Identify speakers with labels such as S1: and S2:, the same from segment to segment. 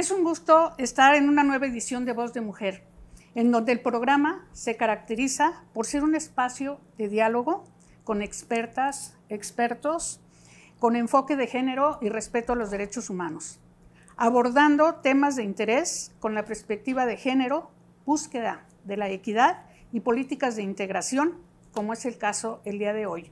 S1: Es un gusto estar en una nueva edición de Voz de Mujer, en donde el programa se caracteriza por ser un espacio de diálogo con expertas, expertos, con enfoque de género y respeto a los derechos humanos, abordando temas de interés con la perspectiva de género, búsqueda de la equidad y políticas de integración, como es el caso el día de hoy.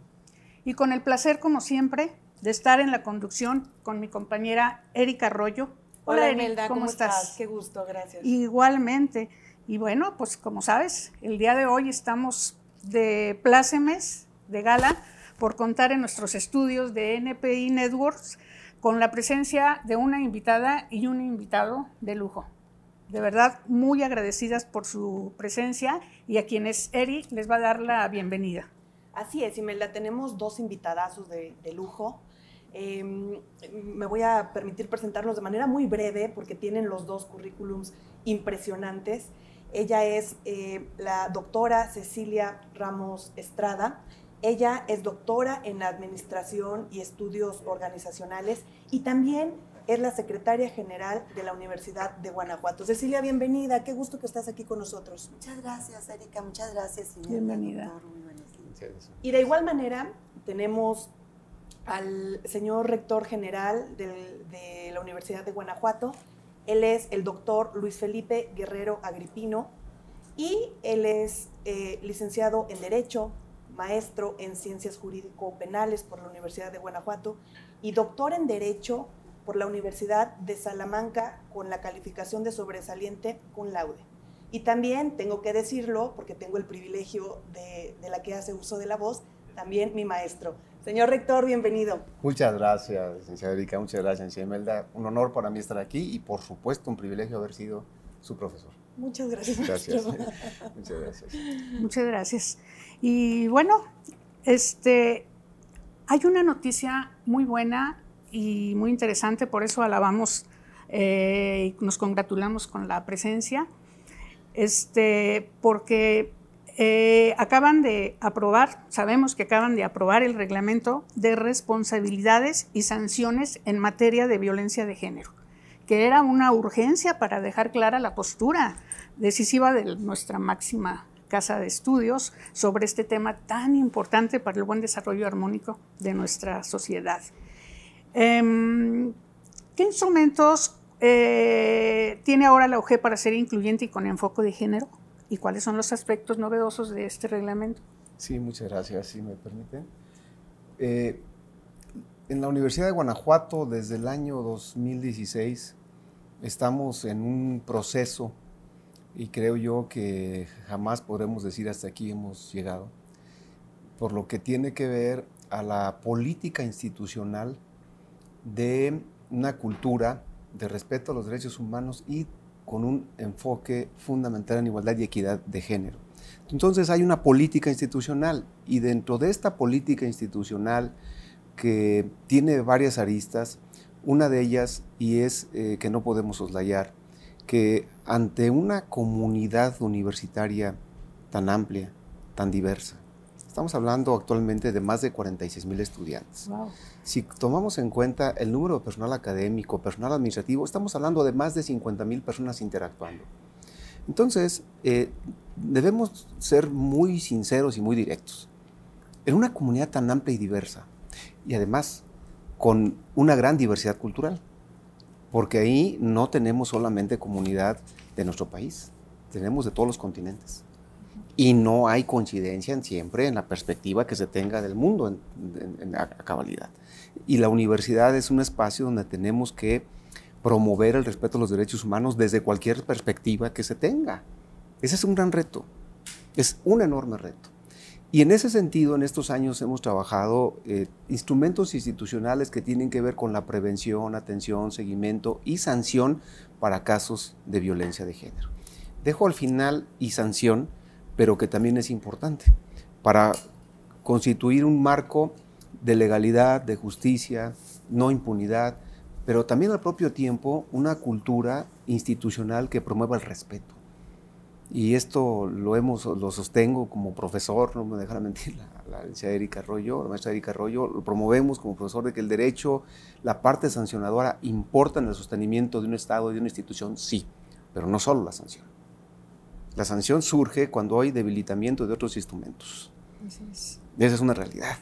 S1: Y con el placer, como siempre, de estar en la conducción con mi compañera Erika Arroyo.
S2: Hola, Hola ¿cómo, estás? Qué gusto, gracias.
S1: Igualmente. Y bueno, pues como sabes, el día de hoy estamos de plácemes, de gala, por contar en nuestros estudios de NPI Networks con la presencia de una invitada y un invitado de lujo. De verdad, muy agradecidas por su presencia y a quienes Eri les va a dar la bienvenida.
S2: Así es, Imelda, tenemos dos invitadazos de, lujo. Em, me voy a permitir presentarlos de manera muy breve porque tienen los dos currículums impresionantes. Ella es eh, la doctora Cecilia Ramos Estrada. Ella es doctora en Administración y Estudios Organizacionales y también es la secretaria general de la Universidad de Guanajuato. Cecilia, bienvenida. Qué gusto que estás aquí con nosotros.
S3: Muchas gracias, Erika. Muchas gracias.
S1: Bienvenida.
S2: Y de igual manera tenemos al señor rector general de la Universidad de Guanajuato. Él es el doctor Luis Felipe Guerrero Agripino y él es eh, licenciado en Derecho, maestro en Ciencias Jurídico-Penales por la Universidad de Guanajuato y doctor en Derecho por la Universidad de Salamanca con la calificación de sobresaliente con laude. Y también tengo que decirlo, porque tengo el privilegio de, la que hace uso de la voz, también mi maestro. Señor rector, bienvenido.
S4: Muchas gracias, licenciada Erika, muchas gracias, licenciada Imelda. Un honor para mí estar aquí y, por supuesto, un privilegio haber sido su profesor.
S2: Muchas gracias.
S4: Gracias. muchas gracias.
S1: Muchas gracias. Y bueno, este, hay una noticia muy buena y muy interesante, por eso alabamos eh, y nos congratulamos con la presencia este, porque eh, acaban de aprobar, sabemos que acaban de aprobar el reglamento de responsabilidades y sanciones en materia de violencia de género, que era una urgencia para dejar clara la postura decisiva de nuestra máxima casa de estudios sobre este tema tan importante para el buen desarrollo armónico de nuestra sociedad. Em, ¿Qué instrumentos eh, tiene ahora la OG para ser incluyente y con enfoque de género? ¿Y cuáles son los aspectos novedosos de este reglamento?
S4: Sí, muchas gracias, si me permiten. Eh, en la Universidad de Guanajuato, desde el año 2016, estamos en un proceso y creo yo que jamás podremos decir hasta aquí hemos llegado, por lo que tiene que ver a la política institucional de una cultura de respeto a los derechos humanos y con un enfoque fundamental en igualdad y equidad de género. Entonces hay una política institucional y dentro de esta política institucional que tiene varias aristas, una de ellas, y es eh, que no podemos soslayar, que ante una comunidad universitaria tan amplia, tan diversa, Estamos hablando actualmente de más de 46 mil estudiantes. Si tomamos en cuenta el número de personal académico, personal administrativo, estamos hablando de más de 50 mil personas interactuando. Entonces, eh, debemos ser muy sinceros y muy directos. En una comunidad tan amplia y diversa, y además con una gran diversidad cultural, porque ahí no tenemos solamente comunidad de nuestro país, tenemos de todos los continentes y no hay coincidencia siempre en la perspectiva que se tenga del mundo en, la cabalidad. Y la universidad es un espacio donde tenemos que promover el respeto a los derechos humanos desde cualquier perspectiva que se tenga. Ese es un gran reto, es un enorme reto. Y en ese sentido, en estos años hemos trabajado eh, instrumentos institucionales que tienen que ver con la prevención, atención, seguimiento y sanción para casos de violencia de género. Dejo al final y sanción pero que también es importante para constituir un marco de legalidad, de justicia, no impunidad, pero también al propio tiempo una cultura institucional que promueva el respeto. y esto lo hemos, lo sostengo como profesor, no me dejará mentir la, la Erika Arroyo, la maestra Erika Arroyo, lo promovemos como profesor de que el derecho, la parte sancionadora importa en el sostenimiento de un Estado, de una institución, sí, pero no solo la sanción. La sanción surge cuando hay debilitamiento de otros instrumentos. Esa es una realidad.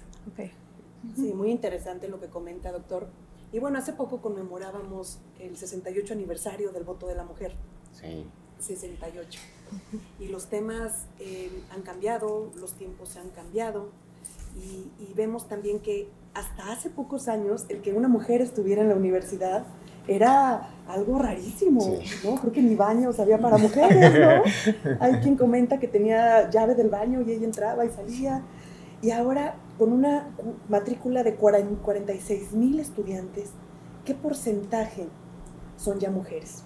S2: Sí, muy interesante lo que comenta, doctor. Y bueno, hace poco conmemorábamos el 68 aniversario del voto de la mujer.
S4: Sí.
S2: 68. Y los temas eh, han cambiado, los tiempos se han cambiado y, vemos también que hasta hace pocos años el que una mujer estuviera en la universidad era algo rarísimo, ¿no? Creo que ni baños había para mujeres, ¿no? Hay quien comenta que tenía llave del baño y ella entraba y salía. Y ahora, con una matrícula de 46 mil estudiantes, ¿qué porcentaje son ya mujeres?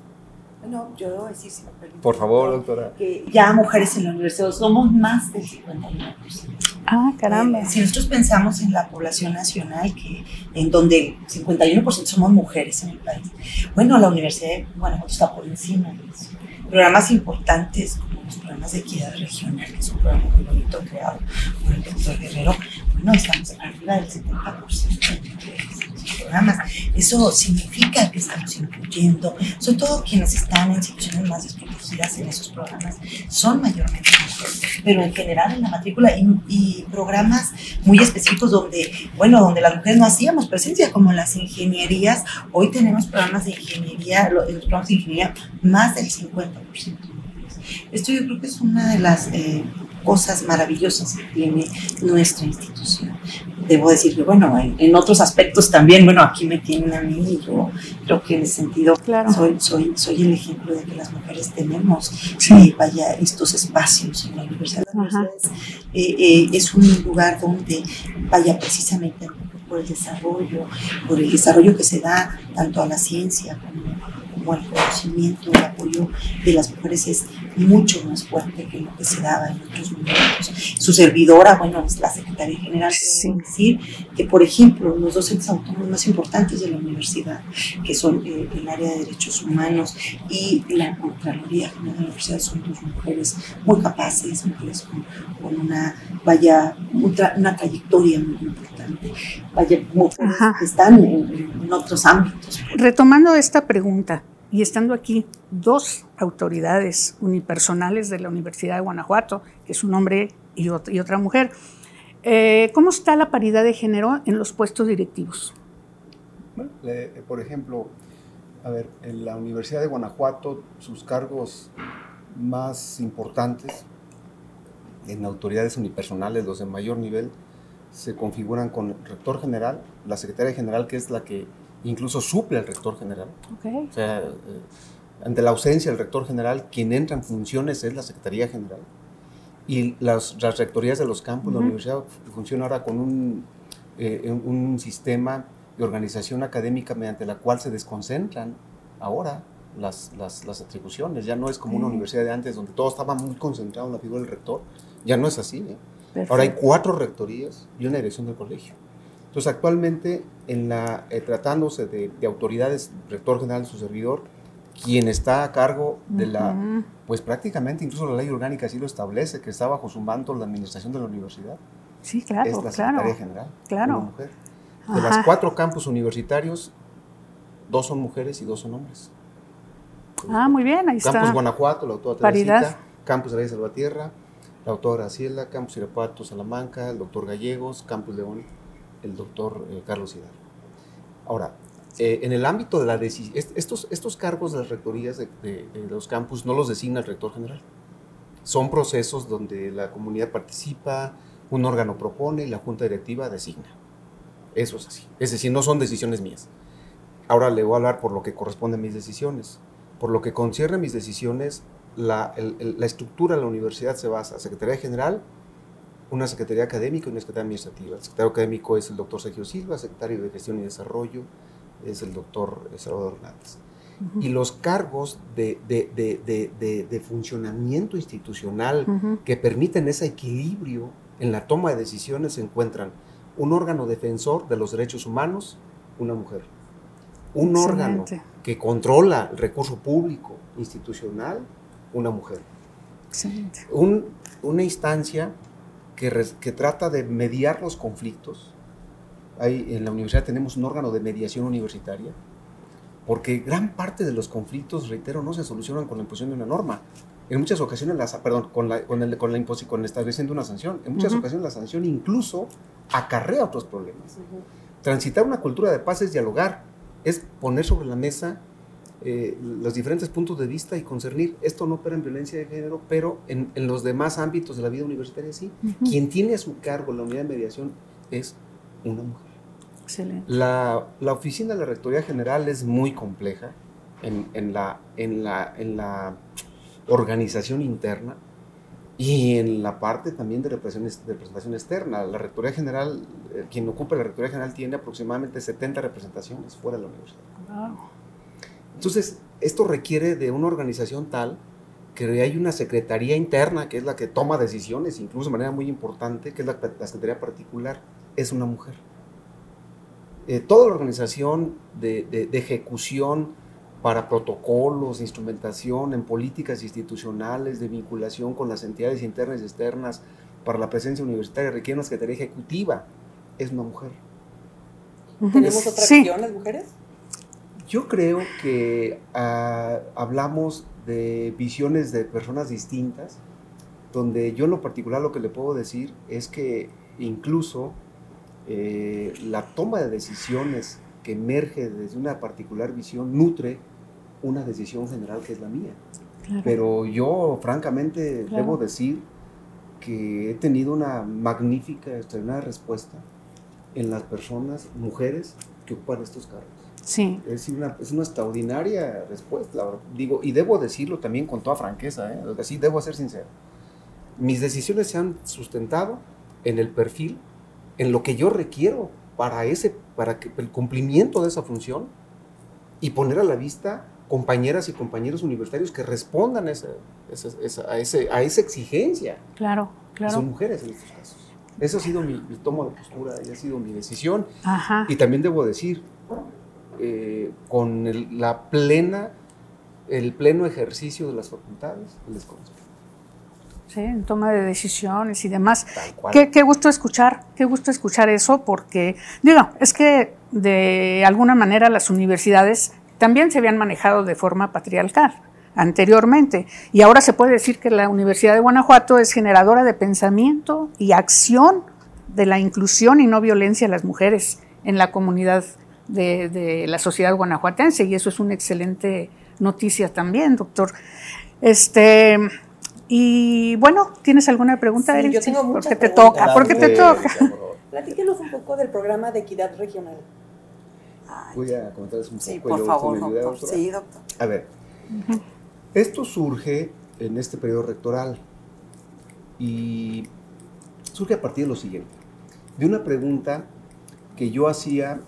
S3: Bueno, yo debo decir, si me
S4: permite. Por favor, doctora.
S3: Que ya mujeres en la universidad somos más del 51%.
S1: Ah, caramba.
S3: Eh, si nosotros pensamos en la población nacional, que en donde 51% somos mujeres en el país, bueno, la Universidad de Guanajuato está por encima de eso. Programas importantes como los programas de equidad regional, que es un programa muy bonito creado por el doctor Guerrero, bueno, estamos arriba del 70% de mujeres programas. Eso significa que estamos incluyendo, sobre todo quienes están en situaciones más desprotegidas en esos programas, son mayormente mujeres, pero en general en la matrícula y, programas muy específicos donde, bueno, donde las mujeres no hacíamos presencia, como las ingenierías, hoy tenemos programas de ingeniería, los programas de ingeniería más del 50%. Esto yo creo que es una de las eh, cosas maravillosas que tiene nuestra institución. Debo decir que, bueno, en, otros aspectos también, bueno, aquí me tienen a mí y yo creo que en ese sentido soy, soy, soy el ejemplo de que las mujeres tenemos, eh, vaya, estos espacios en la universidad. Eh, eh, es un lugar donde, vaya, precisamente por el desarrollo, por el desarrollo que se da tanto a la ciencia como como el conocimiento, el apoyo de las mujeres es mucho más fuerte que lo que se daba en otros momentos. Su servidora, bueno, es la secretaria general, sí. decir que, por ejemplo, los dos entes autónomos más importantes de la universidad, que son eh, el área de derechos humanos y la Contraloría General de la Universidad, son dos mujeres muy capaces, mujeres con, una, vaya, una, trayectoria muy importante, vaya, mujeres que están en otros ámbitos.
S1: Retomando esta pregunta, y estando aquí dos autoridades unipersonales de la Universidad de Guanajuato, que es un hombre y, otra mujer, eh, ¿cómo está la paridad de género en los puestos directivos?
S4: por ejemplo, a ver, en la Universidad de Guanajuato, sus cargos más importantes en autoridades unipersonales, los de mayor nivel, se configuran con el rector general, la secretaria general, que es la que incluso suple al rector general. O sea, eh, ante la ausencia del rector general, quien entra en funciones es la Secretaría General. Y las, las rectorías de los campos, la universidad funciona ahora con un, eh, un sistema de organización académica mediante la cual se desconcentran ahora las, las, las atribuciones. Ya no es como una universidad de antes donde todo estaba muy concentrado en la figura del rector. Ya no es así. ¿eh? Ahora hay cuatro rectorías y una dirección del colegio. Entonces, actualmente, en la, eh, tratándose de, autoridades, rector general, su servidor, quien está a cargo de la, pues prácticamente, incluso la ley orgánica así lo establece, que está bajo su manto la administración de la universidad.
S1: Sí, claro,
S4: es la
S1: Secretaría
S4: General,
S1: claro.
S4: una mujer. De los cuatro campus universitarios, dos son mujeres y dos son hombres.
S1: Ah, muy bien, ahí está.
S4: Campus Guanajuato, la autora Teresita, Campus de la Salvatierra, la autora Graciela, Campus Irapuato, Salamanca, el doctor Gallegos, Campus León, el doctor eh, Carlos Hidalgo. Ahora, eh, en el ámbito de la decisión, estos, estos cargos de las rectorías de, los campus no los designa el rector general. Son procesos donde la comunidad participa, un órgano propone y la junta directiva designa. Eso es así. Es decir, no son decisiones mías. Ahora le voy a hablar por lo que corresponde a mis decisiones. Por lo que concierne a mis decisiones, la, la estructura de la universidad se basa en Secretaría General, una secretaría académica y una secretaría administrativa. El secretario académico es el doctor Sergio Silva, secretario de Gestión y Desarrollo es el doctor Salvador Hernández. Y los cargos de, de, de, de funcionamiento institucional que permiten ese equilibrio en la toma de decisiones se encuentran un órgano defensor de los derechos humanos, una mujer. Un órgano que controla el recurso público institucional, una mujer Excelente. una instancia que, que trata de mediar los conflictos. Hay, en la universidad tenemos un órgano de mediación universitaria porque gran parte de los conflictos, reitero, no se solucionan con la imposición de una norma. En muchas ocasiones, las, perdón, con, la, con, el, con, la con estableciendo una sanción. En muchas ocasiones la sanción incluso acarrea otros problemas. Transitar una cultura de paz es dialogar, es poner sobre la mesa eh, los diferentes puntos de vista y concernir. Esto no opera en violencia de género, pero en, en los demás ámbitos de la vida universitaria sí. Quien tiene a su cargo la unidad de mediación es una mujer. La, la, oficina de la Rectoría General es muy compleja en, en, la, en, la, en la organización interna y en la parte también de representación, de representación externa. La Rectoría General, eh, quien ocupa la Rectoría General tiene aproximadamente 70 representaciones fuera de la universidad. Entonces, esto requiere de una organización tal que hay una secretaría interna que es la que toma decisiones, incluso de manera muy importante, que es la, la secretaría particular, es una mujer. Eh, toda la organización de, ejecución para protocolos, instrumentación en políticas institucionales, de vinculación con las entidades internas y externas para la presencia universitaria requiere una secretaría ejecutiva. Es una mujer.
S2: ¿Tenemos otra sí. mujeres?
S4: Yo creo que ah, hablamos de visiones de personas distintas, donde yo en lo particular lo que le puedo decir es que incluso eh, la toma de decisiones que emerge desde una particular visión nutre una decisión general que es la mía. Pero yo, francamente, debo decir que he tenido una magnífica, extraordinaria respuesta en las personas, mujeres, que ocupan estos cargos.
S1: Sí.
S4: Es una, es una extraordinaria respuesta, digo, y debo decirlo también con toda franqueza, ¿eh? así debo ser sincero. Mis decisiones se han sustentado en el perfil en lo que yo requiero para, ese, para el cumplimiento de esa función y poner a la vista compañeras y compañeros universitarios que respondan a esa, a ese, a esa exigencia.
S1: Claro, claro.
S4: son mujeres en estos casos. Eso ha sido mi, tomo de postura y ha sido mi decisión. Y también debo decir, eh, con la plena, el pleno ejercicio de las facultades les corresponde
S1: en toma de decisiones y demás. Qué, qué, gusto escuchar, qué gusto escuchar eso, porque, digo, es que de alguna manera las universidades también se habían manejado de forma patriarcal anteriormente. Y ahora se puede decir que la Universidad de Guanajuato es generadora de pensamiento y acción de la inclusión y no violencia a las mujeres en la comunidad de, de la sociedad guanajuatense. Y eso es una excelente noticia también, doctor. Este, y bueno, ¿tienes alguna pregunta,
S2: sí, Yo tengo muchas
S1: Porque te toca, porque te toca.
S2: Platíquenos un poco del programa de equidad regional.
S4: Voy a contarles un poco.
S3: Sí, por favor, doctor. Sí, doctor.
S4: A ver, esto surge en este periodo rectoral y surge a partir de lo siguiente, de una pregunta que yo hacía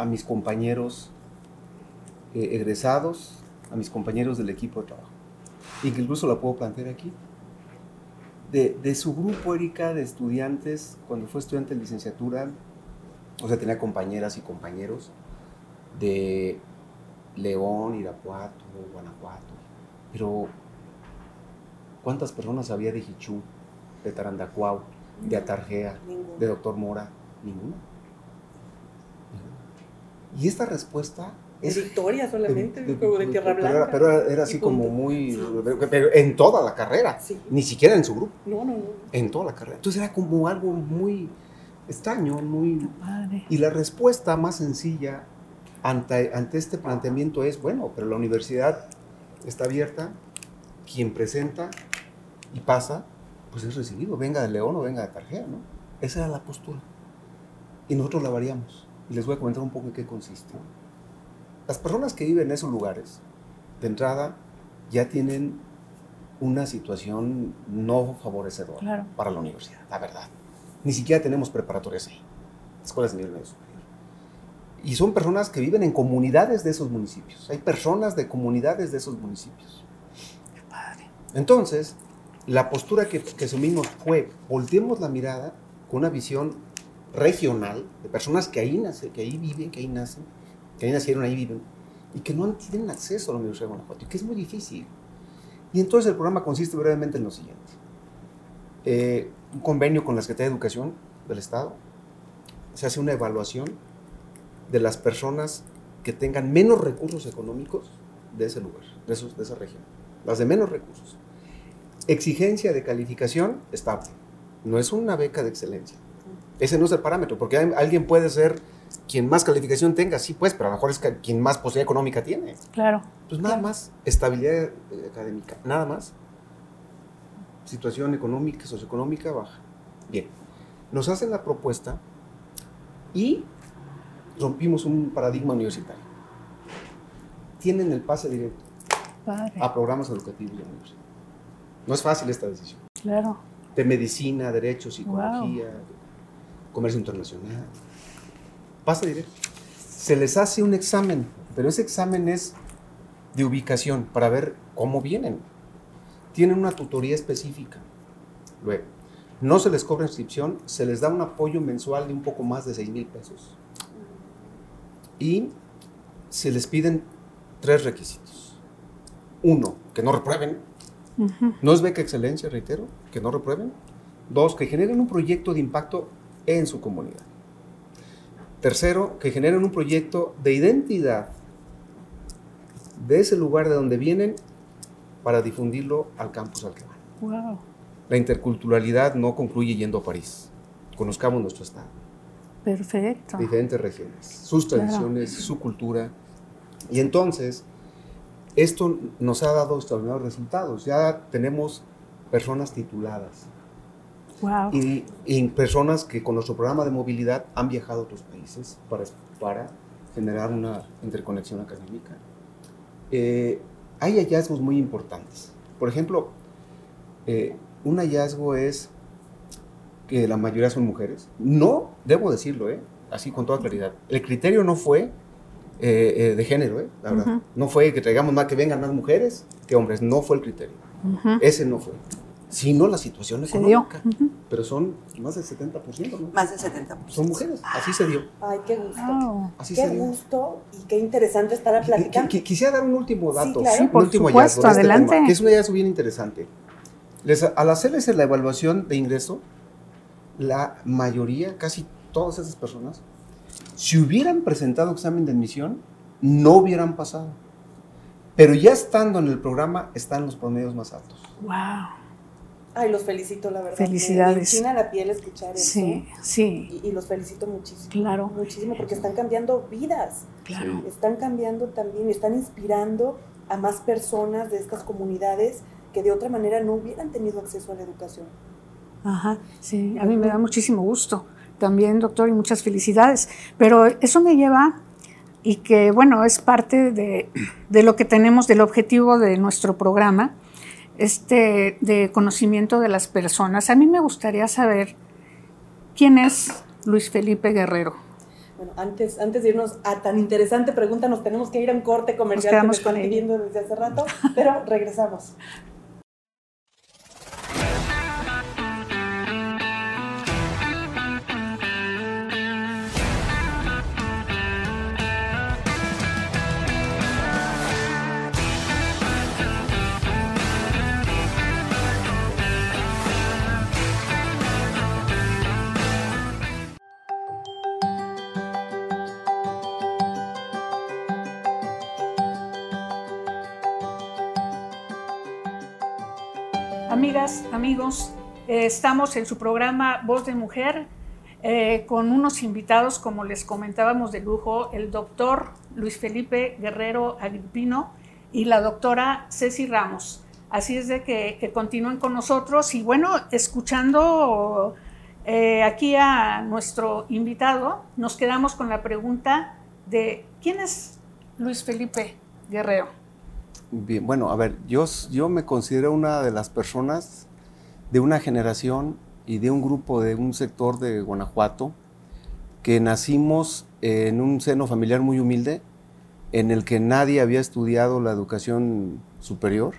S4: a mis compañeros eh, egresados, a mis compañeros del equipo de trabajo y que incluso la puedo plantear aquí. De, de, su grupo, Erika, de estudiantes, cuando fue estudiante de licenciatura, o sea, tenía compañeras y compañeros de León, Irapuato, Guanajuato, pero ¿cuántas personas había de Hichú, de Tarandacuau, de Atarjea, de Doctor Mora? Ninguna. Y esta respuesta
S2: es, Victoria solamente, de, de, Tierra
S4: Blanca. Pero era, así como muy. Pero en toda la carrera, ni siquiera en su grupo.
S2: No, no, no.
S4: En toda la carrera. Entonces era como algo muy extraño, muy. Y la respuesta más sencilla ante, ante este planteamiento es: bueno, pero la universidad está abierta, quien presenta y pasa, pues es recibido, venga de León o venga de Tarjea, ¿no? Esa era la postura. Y nosotros la variamos. Y les voy a comentar un poco en qué consiste. Las personas que viven en esos lugares, de entrada, ya tienen una situación no favorecedora para la universidad, la verdad. Ni siquiera tenemos preparatorias ahí, escuelas de nivel medio superior. Y son personas que viven en comunidades de esos municipios. Hay personas de comunidades de esos municipios. Entonces, la postura que, que asumimos fue, volteemos la mirada con una visión regional de personas que ahí nacen, que ahí viven, que ahí nacen, que ahí nacieron, ahí viven, y que no tienen acceso a la Universidad de Guanajuato, y que es muy difícil. Y entonces el programa consiste brevemente en lo siguiente. Eh, un convenio con la Secretaría de Educación del Estado, se hace una evaluación de las personas que tengan menos recursos económicos de ese lugar, de, de esa región, las de menos recursos. Exigencia de calificación estable, no es una beca de excelencia. Ese no es el parámetro, porque alguien puede ser quien más calificación tenga, sí, pues, pero a lo mejor es quien más posibilidad económica tiene.
S1: Claro.
S4: Pues nada más, estabilidad eh, académica, nada más. Situación económica, socioeconómica baja. Bien, nos hacen la propuesta y rompimos un paradigma universitario. Tienen el pase directo a programas educativos de la universidad. No es fácil esta decisión.
S1: Claro.
S4: De medicina, derecho, psicología, comercio internacional. Pase directo. Se les hace un examen, pero ese examen es de ubicación para ver cómo vienen. Tienen una tutoría específica. Luego, no se les cobra inscripción, se les da un apoyo mensual de un poco más de 6 mil pesos. Y se les piden tres requisitos. Uno, que no reprueben. No es beca excelencia, reitero, que no reprueben. Dos, que generen un proyecto de impacto en su comunidad. Tercero, que generen un proyecto de identidad de ese lugar de donde vienen para difundirlo al campus al que van. Wow. La interculturalidad no concluye yendo a París. Conozcamos nuestro estado.
S1: Perfecto.
S4: Diferentes regiones, sus tradiciones, su cultura. Y entonces, esto nos ha dado extraordinarios resultados. Ya tenemos personas tituladas.
S1: Wow.
S4: Y, personas que con nuestro programa de movilidad han viajado a otros países para, para generar una interconexión académica. Eh, hay hallazgos muy importantes. Por ejemplo, eh, un hallazgo es que la mayoría son mujeres. No, debo decirlo, ¿eh? así con toda claridad. El criterio no fue eh, de género, la verdad. No fue que traigamos más, que vengan más mujeres que hombres. No fue el criterio. Ese no fue sino la situación económica. Pero son más del 70%, ¿no?
S3: Más del 70%.
S4: Son mujeres, así se dio.
S2: Ay, qué gusto. qué gusto y qué interesante estar a platicar.
S4: Quisiera dar un último dato,
S1: sí,
S4: un último
S1: supuesto,
S4: hallazgo
S1: adelante.
S4: Este que es un hallazgo bien interesante. al hacerles la evaluación de ingreso, la mayoría, casi todas esas personas, si hubieran presentado examen de admisión, no hubieran pasado. Pero ya estando en el programa, están los promedios más altos.
S1: ¡Wow!
S2: Ay, los felicito, la verdad.
S1: Felicidades.
S2: Me, la piel escuchar eso.
S1: Sí, sí.
S2: Y, los felicito muchísimo.
S1: Claro.
S2: Muchísimo, porque están cambiando vidas.
S1: Claro.
S2: Están cambiando también, están inspirando a más personas de estas comunidades que de otra manera no hubieran tenido acceso a la educación.
S1: Ajá, sí, a mí me da muchísimo gusto también, doctor, y muchas felicidades. Pero eso me lleva, y que bueno, es parte de, de lo que tenemos, del objetivo de nuestro programa, este, de conocimiento de las personas. A mí me gustaría saber quién es Luis Felipe Guerrero.
S2: Bueno, antes, antes de irnos a tan interesante pregunta, nos tenemos que ir a un corte comercial que me están pidiendo desde hace rato, pero regresamos.
S1: Amigos, eh, estamos en su programa Voz de Mujer eh, con unos invitados, como les comentábamos de lujo, el doctor Luis Felipe Guerrero Agripino y la doctora Ceci Ramos. Así es de que, continúen con nosotros y bueno, escuchando eh, aquí a nuestro invitado, nos quedamos con la pregunta de ¿quién es Luis Felipe Guerrero?
S4: Bueno, a ver, yo, yo me considero una de las personas de una generación y de un grupo de un sector de Guanajuato que nacimos en un seno familiar muy humilde en el que nadie había estudiado la educación superior,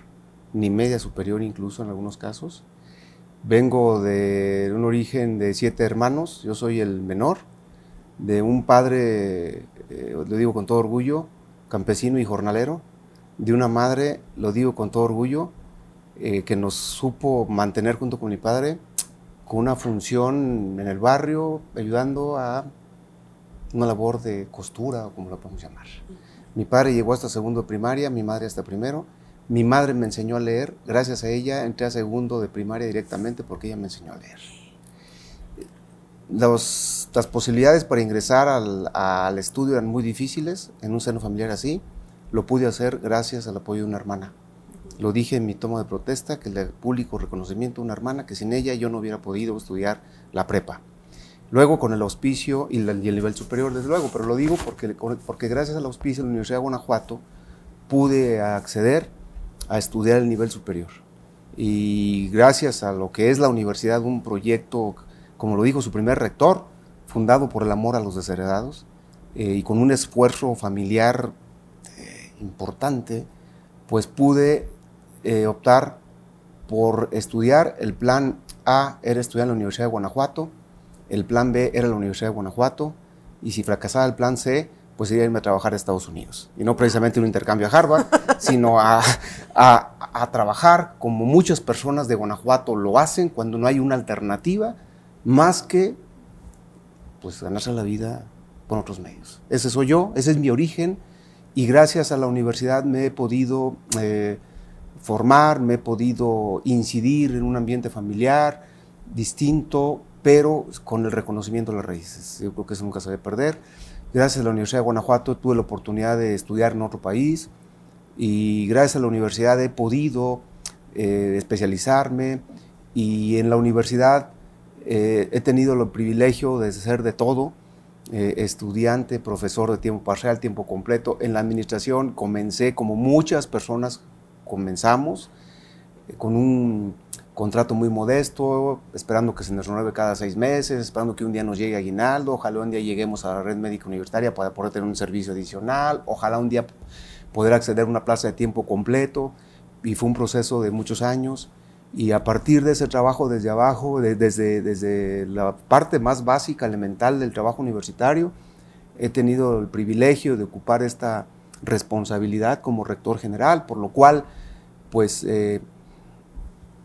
S4: ni media superior incluso en algunos casos. Vengo de un origen de siete hermanos, yo soy el menor, de un padre, eh, lo digo con todo orgullo, campesino y jornalero, de una madre, lo digo con todo orgullo, eh, que nos supo mantener junto con mi padre con una función en el barrio, ayudando a una labor de costura, o como lo podemos llamar. Mi padre llegó hasta segundo de primaria, mi madre hasta primero. Mi madre me enseñó a leer, gracias a ella entré a segundo de primaria directamente porque ella me enseñó a leer. las posibilidades para ingresar al, al, estudio eran muy difíciles en un seno familiar así. Lo pude hacer gracias al apoyo de una hermana. Lo dije en mi toma de protesta, que le público reconocimiento a una hermana, que sin ella yo no hubiera podido estudiar la prepa. Luego con el auspicio y el, nivel superior, desde luego, pero lo digo porque, porque gracias al auspicio de la Universidad de Guanajuato pude acceder a estudiar el nivel superior. Y gracias a lo que es la universidad, un proyecto, como lo dijo su primer rector, fundado por el amor a los desheredados eh, y con un esfuerzo familiar importante, pues pude eh, optar por estudiar. El plan A era estudiar en la Universidad de Guanajuato, el plan B era la Universidad de Guanajuato, y si fracasaba el plan C, pues iría a irme a trabajar a Estados Unidos. Y no precisamente un intercambio a Harvard, sino a, a, trabajar como muchas personas de Guanajuato lo hacen cuando no hay una alternativa más que pues ganarse la vida con otros medios. Ese soy yo, ese es mi origen y gracias a la universidad me he podido eh, formar, me he podido incidir en un ambiente familiar distinto, pero con el reconocimiento de las raíces. Yo creo que eso nunca se debe perder. Gracias a la Universidad de Guanajuato tuve la oportunidad de estudiar en otro país y gracias a la universidad he podido eh, especializarme y en la universidad eh, he tenido el privilegio de ser de todo, eh, estudiante, profesor de tiempo parcial, tiempo completo. En la administración comencé como muchas personas comenzamos, con un contrato muy modesto, esperando que se nos renueve cada seis meses, esperando que un día nos llegue aguinaldo, ojalá un día lleguemos a la red médica universitaria para poder tener un servicio adicional, ojalá un día poder acceder a una plaza de tiempo completo, y fue un proceso de muchos años, y a partir de ese trabajo desde abajo, desde, desde la parte más básica, elemental del trabajo universitario, he tenido el privilegio de ocupar esta responsabilidad como rector general, por lo cual, pues, eh,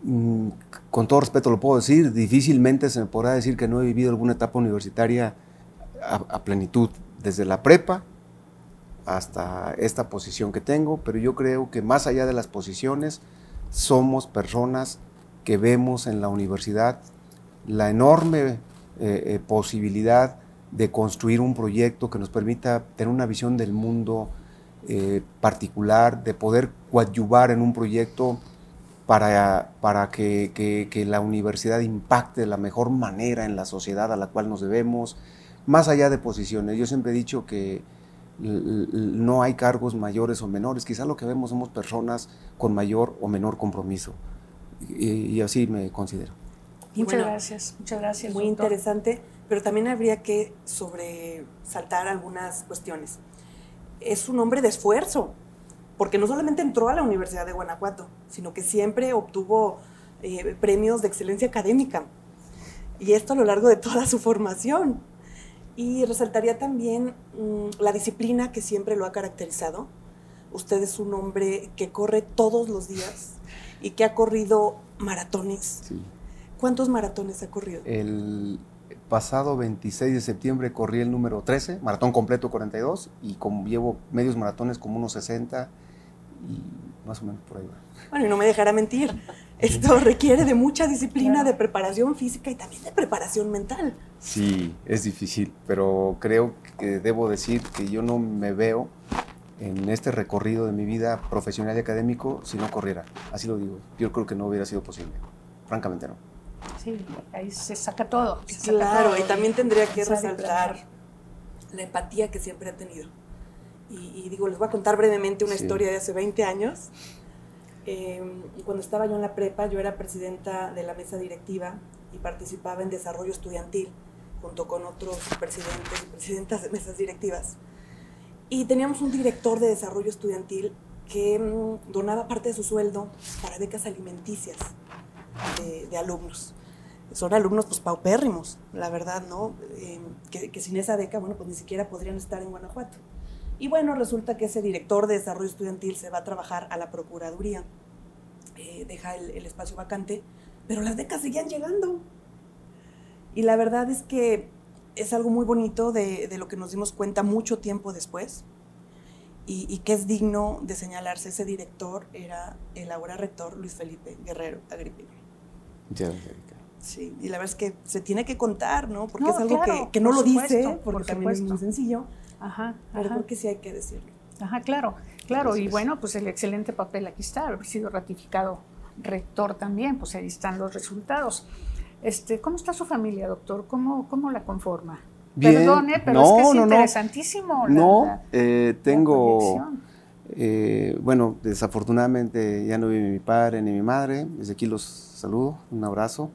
S4: Mm, con todo respeto lo puedo decir, difícilmente se me podrá decir que no he vivido alguna etapa universitaria a, plenitud, desde la prepa hasta esta posición que tengo, pero yo creo que más allá de las posiciones, somos personas que vemos en la universidad la enorme eh, eh, posibilidad de construir un proyecto que nos permita tener una visión del mundo eh, particular, de poder coadyuvar en un proyecto para, para que, la universidad impacte de la mejor manera en la sociedad a la cual nos debemos, más allá de posiciones. Yo siempre he dicho que no hay cargos mayores o menores, quizás lo que vemos somos personas con mayor o menor compromiso, y, así me considero.
S1: Muchas gracias, muchas gracias.
S2: Muy interesante, pero también habría que sobresaltar algunas cuestiones. Es un hombre de esfuerzo, porque no solamente entró a la Universidad de Guanajuato, sino que siempre obtuvo eh, premios de excelencia académica. Y esto a lo largo de toda su formación. Y resaltaría también mm, la disciplina que siempre lo ha caracterizado. Usted es un hombre que corre todos los días y que ha corrido maratones. ¿Cuántos maratones ha corrido?
S4: El pasado 26 de septiembre corrí el número 13, maratón completo 42, y como llevo medios maratones como unos 60 y más o menos por ahí va.
S2: Bueno, y no me dejará mentir, esto requiere de mucha disciplina, de preparación física y también de preparación mental.
S4: Sí, es difícil, pero creo que debo decir que yo no me veo en este recorrido de mi vida profesional y académico si no corriera. Así lo digo. Yo creo que no hubiera sido posible. Francamente no.
S1: Sí, ahí se saca todo.
S2: claro, y también tendría que resaltar la empatía que siempre ha tenido y, digo, les voy a contar brevemente una historia de hace 20 años. Eh, cuando estaba yo en la prepa, yo era presidenta de la mesa directiva y participaba en desarrollo estudiantil junto con otros presidentes y presidentas de mesas directivas. Y teníamos un director de desarrollo estudiantil que mm, donaba parte de su sueldo para becas alimenticias de, alumnos. Son alumnos pues paupérrimos, la verdad, ¿no? Eh, que, que sin esa beca, bueno, pues ni siquiera podrían estar en Guanajuato. Y bueno, resulta que ese director de desarrollo estudiantil se va a trabajar a la Procuraduría eh, deja el, espacio vacante, pero las becas seguían llegando. Y la verdad es que es algo muy bonito de, lo que nos dimos cuenta mucho tiempo después y, que es digno de señalarse. Ese director era el ahora rector Luis Felipe Guerrero Agripino.
S4: Ya,
S2: Sí, y la verdad es que se tiene que contar, ¿no? Porque es algo que, no lo dice, porque también es muy sencillo. Ajá, pero creo que sí hay que decirlo.
S1: Ajá, claro, claro. Y bueno, pues el excelente papel aquí está, ha sido ratificado rector también, pues ahí están los resultados. Este, ¿Cómo está su familia, doctor? ¿Cómo, cómo la conforma?
S4: Bien.
S1: Perdone, pero es que es interesantísimo.
S4: no, eh, tengo, eh, bueno, desafortunadamente ya no vive mi padre ni mi madre. Desde aquí los saludo, un abrazo.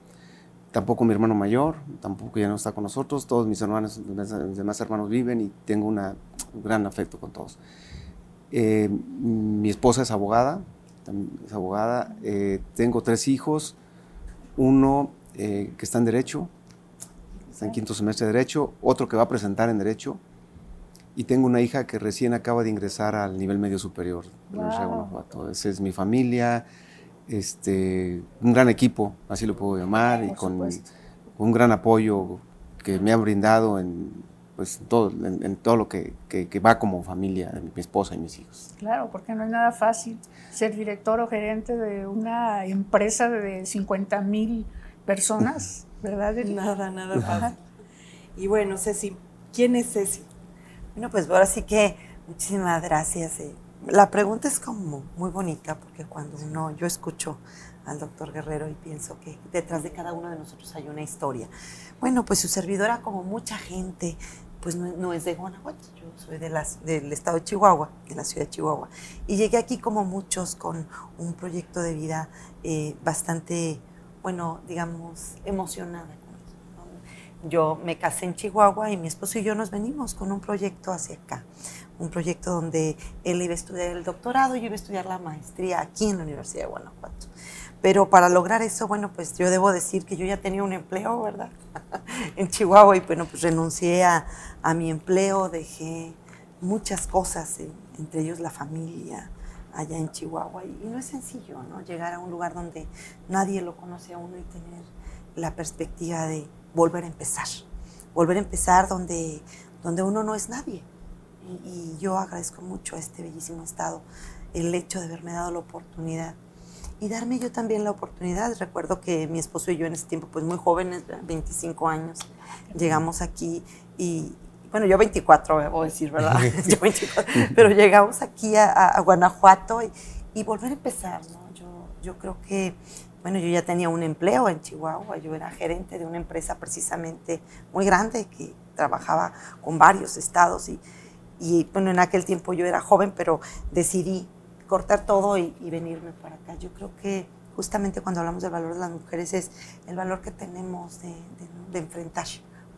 S4: Tampoco mi hermano mayor, tampoco ya no está con nosotros. Todos mis hermanos, mis demás hermanos viven y tengo una, un gran afecto con todos. Eh, mi esposa es abogada, es abogada. tengo tres hijos. Uno eh, que está en Derecho, está en quinto semestre de Derecho, otro que va a presentar en Derecho, y tengo una hija que recién acaba de ingresar al nivel medio superior de Guanajuato. Esa es mi familia, este, un gran equipo, así lo puedo llamar, y con un gran apoyo que me han brindado en, pues, todo, en, todo lo que, que, va como familia, mi esposa y mis hijos.
S1: Claro, porque no es nada fácil ser director o gerente de una empresa de 50 mil personas, ¿verdad?
S2: Nada, nada fácil. Y bueno, Ceci, ¿quién es Ceci?
S3: Bueno, pues ahora sí que muchísimas gracias. Eh. La pregunta es como muy bonita porque cuando uno, yo escucho al doctor Guerrero y pienso que detrás de cada uno de nosotros hay una historia. Bueno, pues su servidora, como mucha gente, pues no, es de Guanajuato, yo soy de las, del estado de Chihuahua, de la ciudad de Chihuahua. Y llegué aquí como muchos con un proyecto de vida eh, bastante bueno, digamos, emocionada. Yo me casé en Chihuahua y mi esposo y yo nos venimos con un proyecto hacia acá, un proyecto donde él iba a estudiar el doctorado y yo iba a estudiar la maestría aquí en la Universidad de Guanajuato. Pero para lograr eso, bueno, pues yo debo decir que yo ya tenía un empleo, ¿verdad? en Chihuahua y bueno, pues renuncié a, mi empleo, dejé muchas cosas, entre ellos la familia, allá en Chihuahua. Y, no es sencillo, ¿no? Llegar a un lugar donde nadie lo conoce a uno y tener la perspectiva de volver a empezar. Volver a empezar donde, donde uno no es nadie. Y, yo agradezco mucho a este bellísimo estado el hecho de haberme dado la oportunidad y darme yo también la oportunidad. Recuerdo que mi esposo y yo en ese tiempo, pues muy jóvenes, 25 años, llegamos aquí y, bueno, yo 24, voy a decir, ¿verdad? yo 24, pero llegamos aquí a, Guanajuato y, volver a empezar, ¿no? Yo, yo creo que, bueno, yo ya tenía un empleo en Chihuahua, yo era gerente de una empresa precisamente muy grande que trabajaba con varios estados y, y bueno, en aquel tiempo yo era joven, pero decidí cortar todo y, venirme para acá. Yo creo que justamente cuando hablamos del valor de las mujeres es el valor que tenemos de, enfrentar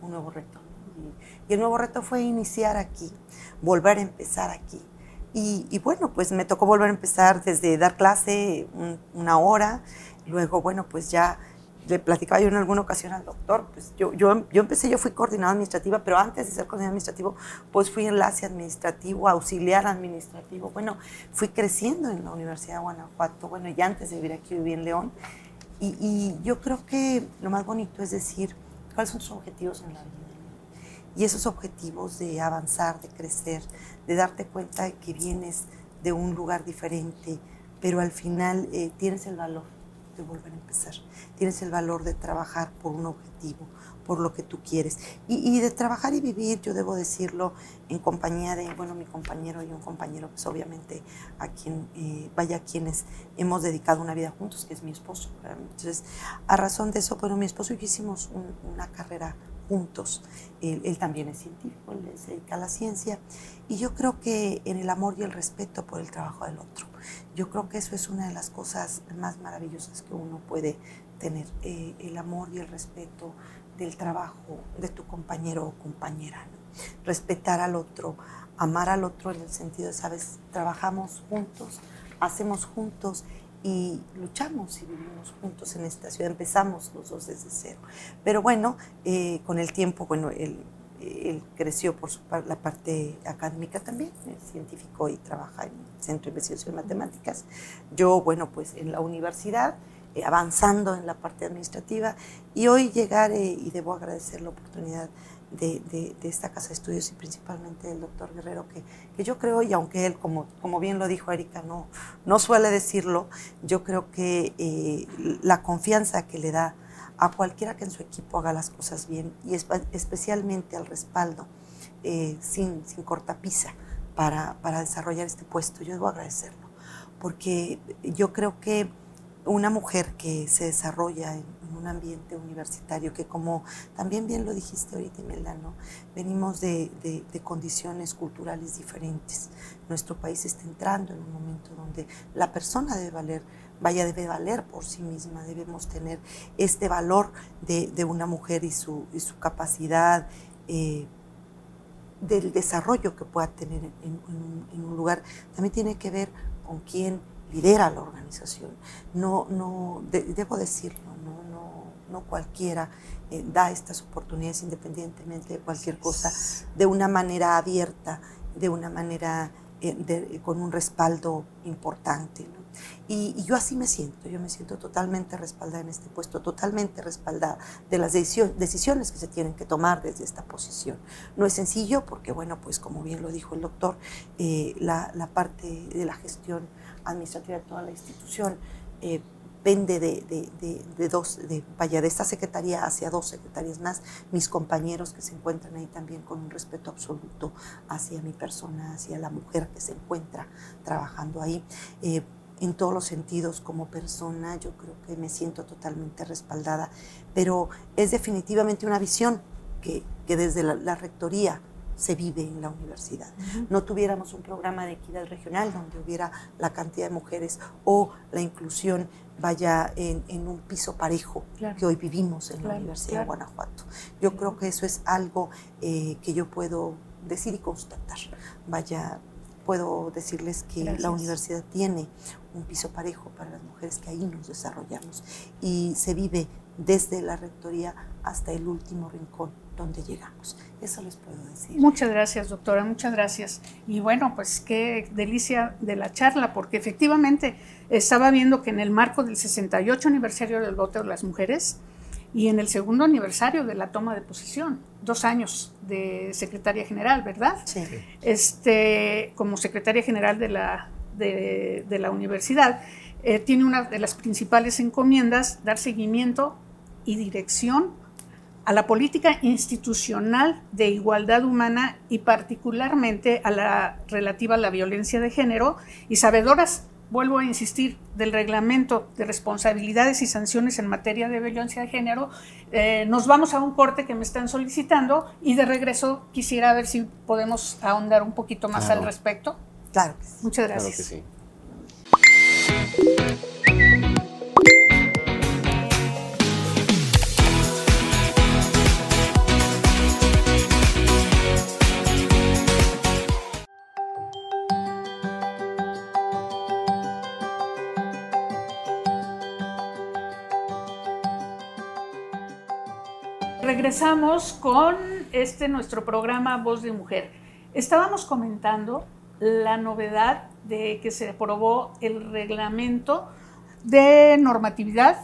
S3: un nuevo reto. Y el nuevo reto fue iniciar aquí, volver a empezar aquí. Y, bueno, pues me tocó volver a empezar desde dar clase una hora, luego, bueno, pues ya le platicaba yo en alguna ocasión al doctor, pues yo, yo, yo empecé, yo fui coordinadora administrativa, pero antes de ser coordinadora administrativo, pues fui enlace administrativo, auxiliar administrativo, bueno, fui creciendo en la Universidad de Guanajuato, bueno, y antes de vivir aquí viví en León, y, y yo creo que lo más bonito es decir, ¿cuáles son tus objetivos en la vida? Y esos objetivos de avanzar, de crecer, de darte cuenta de que vienes de un lugar diferente, pero al final eh, tienes el valor de volver a empezar, tienes el valor de trabajar por un objetivo, por lo que tú quieres. Y, de trabajar y vivir, yo debo decirlo, en compañía de, bueno, mi compañero y un compañero, pues obviamente a quien, eh, vaya, quienes hemos dedicado una vida juntos, que es mi esposo. Entonces, a razón de eso, bueno, mi esposo y yo hicimos una carrera juntos. Él, también es científico, él se dedica a la ciencia. Y yo creo que en el amor y el respeto por el trabajo del otro. Yo creo que eso es una de las cosas más maravillosas que uno puede tener, eh, el amor y el respeto del trabajo de tu compañero o compañera. Respetar al otro, amar al otro en el sentido de, sabes, trabajamos juntos, hacemos juntos y luchamos y vivimos juntos en esta ciudad. Empezamos los dos desde cero. Pero bueno, eh, con el tiempo, bueno, él, él creció por la parte académica también, es científico y trabaja en el Centro de Investigación de Matemáticas. Yo, bueno, pues en la universidad, avanzando en la parte administrativa, y hoy llegar, eh, y debo agradecer la oportunidad de, de, esta casa de estudios y principalmente del doctor Guerrero, que, que, yo creo, y aunque él, como, como bien lo dijo Erika, no, no suele decirlo, yo creo que eh, la confianza que le da a cualquiera que en su equipo haga las cosas bien y especialmente al respaldo eh, sin, sin cortapisa para, para desarrollar este puesto. Yo debo agradecerlo, porque yo creo que una mujer que se desarrolla en, un ambiente universitario, que como también bien lo dijiste ahorita, Imelda, venimos de, de, condiciones culturales diferentes. Nuestro país está entrando en un momento donde la persona debe valer vaya, debe valer por sí misma, debemos tener este valor de, de una mujer y su, y su capacidad eh, del desarrollo que pueda tener en, en, un lugar. También tiene que ver con quién lidera la organización. No, no, debo decirlo, no, no, no cualquiera eh, da estas oportunidades independientemente de cualquier cosa, de una manera abierta, de una manera eh, con un respaldo importante. Y, yo así me siento, yo me siento totalmente respaldada en este puesto, totalmente respaldada de las decisiones que se tienen que tomar desde esta posición. No es sencillo porque, bueno, pues como bien lo dijo el doctor, eh, la, parte de la gestión administrativa de toda la institución eh, depende de, dos, de, vaya, de esta secretaría hacia dos secretarias más, mis compañeros que se encuentran ahí también con un respeto absoluto hacia mi persona, hacia la mujer que se encuentra trabajando ahí. Eh, en todos los sentidos como persona, yo creo que me siento totalmente respaldada, pero es definitivamente una visión que, que desde la, rectoría se vive en la universidad. No tuviéramos un programa de equidad regional donde hubiera la cantidad de mujeres o la inclusión vaya en, un piso parejo que hoy vivimos en la Universidad de Guanajuato. Yo creo que eso es algo eh, que yo puedo decir y constatar. Vaya, puedo decirles que la universidad tiene un piso parejo para las mujeres que ahí nos desarrollamos y se vive desde la rectoría hasta el último rincón donde llegamos. Eso les puedo decir.
S1: Muchas gracias, doctora, muchas gracias. Y bueno, pues qué delicia de la charla, porque efectivamente estaba viendo que en el marco del 68 aniversario del voto de las mujeres y en el segundo aniversario de la toma de posesión, dos años de secretaria general, ¿verdad?
S3: Sí.
S1: Este, como secretaria general de la, de, la universidad, eh, tiene una de las principales encomiendas, dar seguimiento y dirección a la política institucional de igualdad humana y particularmente a la relativa a la violencia de género y sabedoras, vuelvo a insistir, del reglamento de responsabilidades y sanciones en materia de violencia de género. Eh, nos vamos a un corte que me están solicitando y de regreso quisiera ver si podemos ahondar un poquito más al respecto.
S3: Claro.
S1: Muchas gracias.
S4: Claro que sí.
S1: Regresamos con este nuestro programa Voz de Mujer. Estábamos comentando la novedad de que se aprobó el reglamento de normatividad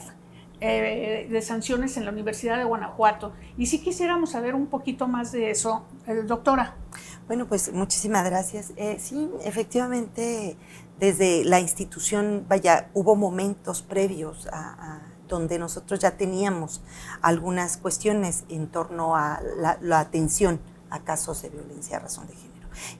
S1: eh, de sanciones en la Universidad de Guanajuato. Y si quisiéramos saber un poquito más de eso, eh, doctora.
S3: Bueno, pues muchísimas gracias. Eh, sí, efectivamente, desde la institución, vaya, hubo momentos previos a donde nosotros ya teníamos algunas cuestiones en torno a la, atención a casos de violencia a razón de género.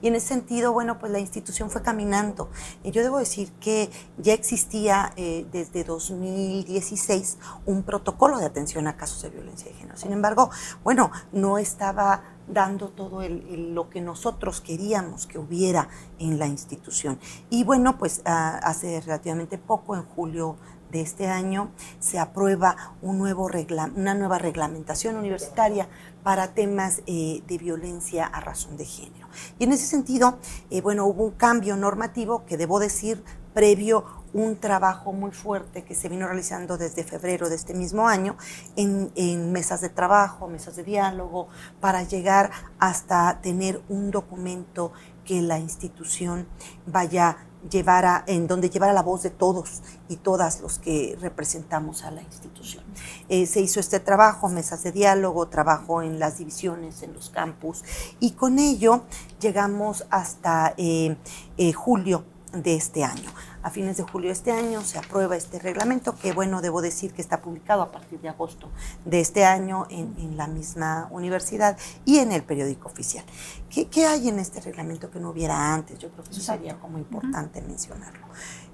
S3: Y en ese sentido, bueno, pues la institución fue caminando. Yo debo decir que ya existía eh, desde 2016 un protocolo de atención a casos de violencia de género. Sin embargo, bueno, no estaba dando todo lo que nosotros queríamos que hubiera en la institución. Y bueno, pues ah, hace relativamente poco, en julio de este año se aprueba un nuevo una nueva reglamentación universitaria para temas eh, de violencia a razón de género. Y en ese sentido, eh, bueno, hubo un cambio normativo que debo decir previo un trabajo muy fuerte que se vino realizando desde febrero de este mismo año en, en, mesas de trabajo, mesas de diálogo, para llegar hasta tener un documento que la institución vaya llevara, en donde llevara la voz de todos y todas los que representamos a la institución. Eh, se hizo este trabajo, mesas de diálogo, trabajo en las divisiones, en los campus, y con ello llegamos hasta eh, eh, julio de este año a fines de julio de este año se aprueba este reglamento, que bueno, debo decir que está publicado a partir de agosto de este año en, la misma universidad y en el periódico oficial. ¿Qué, hay en este reglamento que no hubiera antes? Yo creo que eso sería como importante mencionarlo.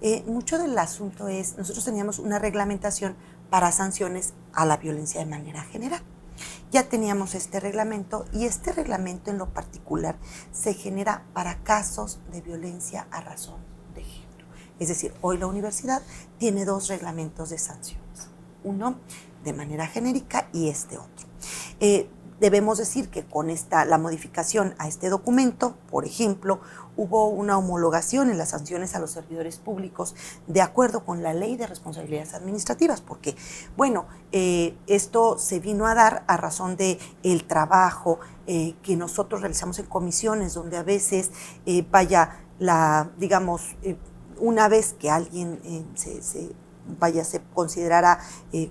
S3: Eh, mucho del asunto es, nosotros teníamos una reglamentación para sanciones a la violencia de manera general. Ya teníamos este reglamento y este reglamento en lo particular se genera para casos de violencia a razón es decir, hoy la universidad tiene dos reglamentos de sanciones, uno de manera genérica y este otro. Eh, debemos decir que con esta, la modificación a este documento, por ejemplo, hubo una homologación en las sanciones a los servidores públicos de acuerdo con la ley de responsabilidades administrativas, porque, bueno, eh, esto se vino a dar a razón de el trabajo eh, que nosotros realizamos en comisiones, donde a veces vaya la, digamos, una vez que alguien eh, se, vaya, se considerara eh,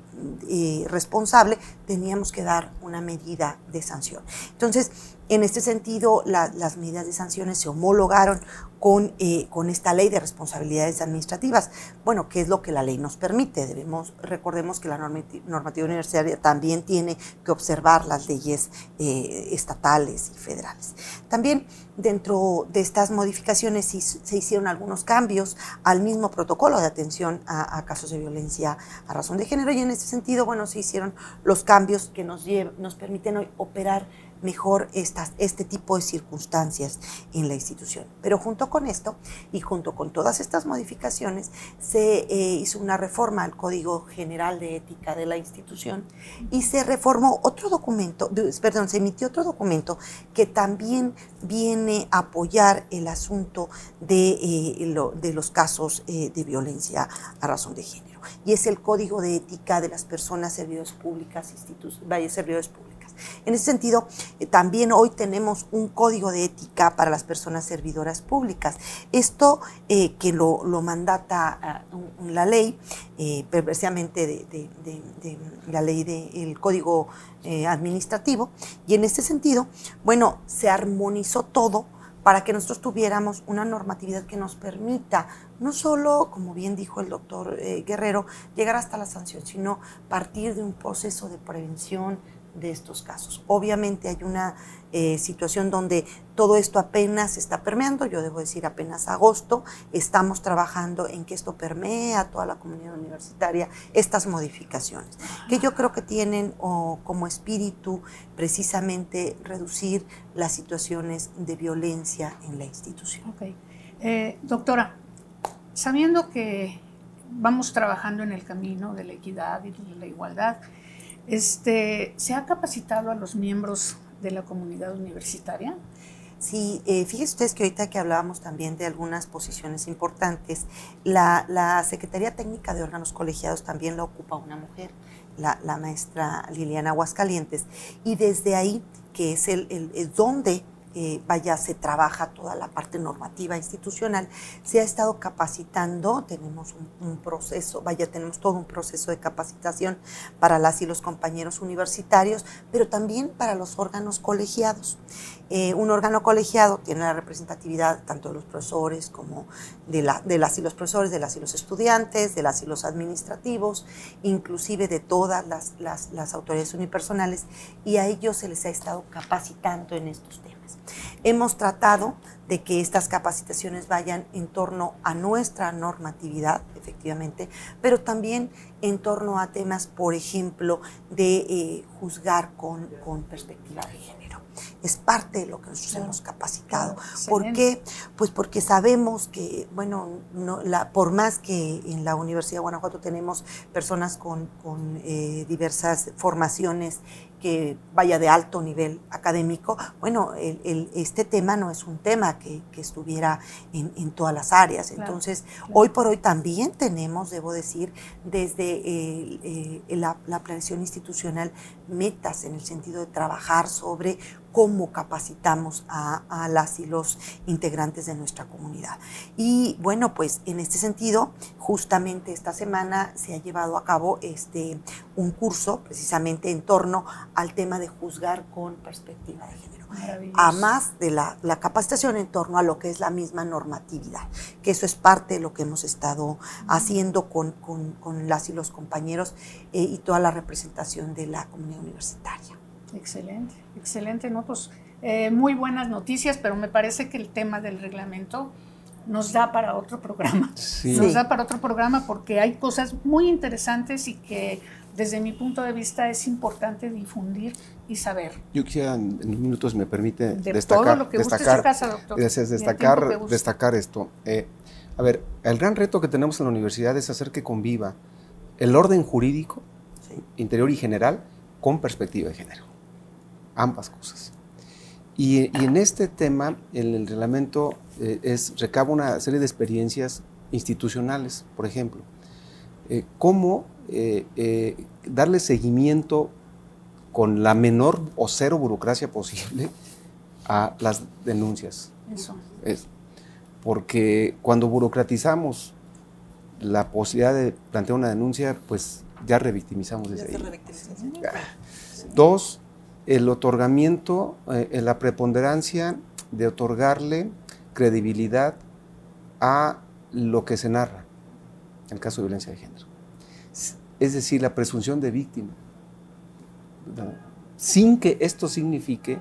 S3: eh, responsable, teníamos que dar una medida de sanción. Entonces, en este sentido, las medidas de sanciones se homologaron con, eh, con esta ley de responsabilidades administrativas. Bueno, ¿qué es lo que la ley nos permite? Debemos, recordemos que la normativa universitaria también tiene que observar las leyes eh, estatales y federales. También dentro de estas modificaciones se hicieron algunos cambios al mismo protocolo de atención a, casos de violencia a razón de género y en ese sentido, bueno, se hicieron los cambios que nos, nos permiten hoy operar mejor este tipo de circunstancias en la institución. Pero junto con esto y junto con todas estas modificaciones se eh, hizo una reforma al Código General de Ética de la institución y se reformó otro documento, perdón, se emitió otro documento que también viene a apoyar el asunto de, eh, los casos eh, de violencia a razón de género. Y es el Código de Ética de las Personas Servidoras Públicas, vaya, servidores en ese sentido, eh, también hoy tenemos un código de ética para las personas servidoras públicas. Esto eh, que lo, mandata ah, la ley, eh, precisamente de, la ley del código administrativo, y en ese sentido, bueno, se armonizó todo para que nosotros tuviéramos una normatividad que nos permita no solo, como bien dijo el doctor Guerrero, llegar hasta la sanción, sino partir de un proceso de prevención, de estos casos. Obviamente hay una eh, situación donde todo esto apenas está permeando, yo debo decir apenas agosto, estamos trabajando en que esto permee a toda la comunidad universitaria estas modificaciones, que yo creo que tienen como espíritu precisamente reducir las situaciones de violencia en la institución.
S1: Eh, doctora, sabiendo que vamos trabajando en el camino de la equidad y de la igualdad, este, ¿Se ha capacitado a los miembros de la comunidad universitaria?
S3: Sí, eh, fíjense ustedes que ahorita que hablábamos también de algunas posiciones importantes, la, Secretaría Técnica de Órganos Colegiados también la ocupa una mujer, la, maestra Liliana Aguascalientes, y desde ahí, que es el, el donde eh, vaya, se trabaja toda la parte normativa institucional, se ha estado capacitando, tenemos un, proceso, vaya, tenemos todo un proceso de capacitación para las y los compañeros universitarios, pero también para los órganos colegiados. Eh, un órgano colegiado tiene la representatividad tanto de los profesores como de, la, de las y los profesores, de las y los estudiantes, de las y los administrativos, inclusive de todas las, las autoridades unipersonales, y a ellos se les ha estado capacitando en estos temas. Hemos tratado de que estas capacitaciones vayan en torno a nuestra normatividad, efectivamente, pero también en torno a temas, por ejemplo, de eh, juzgar con, con perspectiva de género es parte de lo que nosotros hemos capacitado. ¿Por qué? Pues porque sabemos que, bueno, no, la, por más que en la Universidad de Guanajuato tenemos personas con, con eh, diversas formaciones que vaya de alto nivel académico, bueno, este tema no es un tema que, estuviera en, todas las áreas. Entonces, hoy por hoy también tenemos, debo decir, desde eh, la, la planeación institucional, metas en el sentido de trabajar sobre cómo capacitamos a, las y los integrantes de nuestra comunidad. Y bueno, pues en este sentido, justamente esta semana se ha llevado a cabo este, un curso precisamente en torno al tema de juzgar con perspectiva de género. A más de la, capacitación en torno a lo que es la misma normatividad, que eso es parte de lo que hemos estado haciendo con, las y los compañeros eh, y toda la representación de la comunidad universitaria.
S1: Excelente, excelente, ¿no? Pues eh, muy buenas noticias, pero me parece que el tema del reglamento nos da para otro programa. Nos da para otro programa porque hay cosas muy interesantes y que desde mi punto de vista es importante difundir y saber.
S4: Yo quisiera en unos minutos, me permite,
S1: de
S4: destacar,
S1: todo lo que destacar, casa, doctor.
S4: destacar, destacar esto. Eh, a ver, el gran reto que tenemos en la universidad es hacer que conviva el orden jurídico, interior y general, con perspectiva de género ambas cosas. Y, en este tema, el, el reglamento eh, es, recaba una serie de experiencias institucionales, por ejemplo. Eh, cómo eh, darle seguimiento con la menor o cero burocracia posible a las denuncias.
S1: Eso.
S4: Es, porque cuando burocratizamos la posibilidad de plantear una denuncia, pues ya revictimizamos desde ahí. Dos, el otorgamiento, eh, la preponderancia de otorgarle credibilidad a lo que se narra, en el caso de violencia de género. Es decir, la presunción de víctima, sin que esto signifique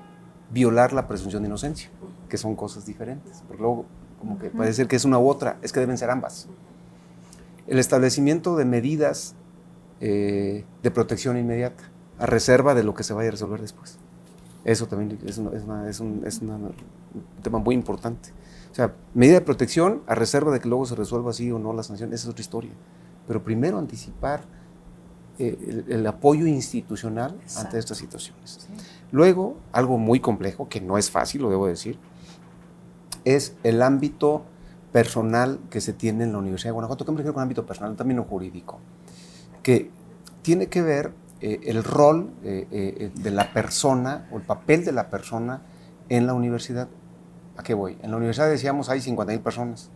S4: violar la presunción de inocencia, que son cosas diferentes, porque luego como que puede ser que es una u otra, es que deben ser ambas. El establecimiento de medidas eh, de protección inmediata a reserva de lo que se vaya a resolver después. Eso también es, un, tema muy importante. O sea, medida de protección a reserva de que luego se resuelva así o no la sanción, esa es otra historia. Pero primero anticipar eh, el, apoyo institucional ante estas situaciones. Luego, algo muy complejo, que no es fácil, lo debo decir, es el ámbito personal que se tiene en la Universidad de Guanajuato, que me refiero con ámbito personal, también no jurídico, que tiene que ver eh, el rol eh, eh, de la persona o el papel de la persona en la universidad. ¿A qué voy? En la universidad decíamos hay 50.000 personas.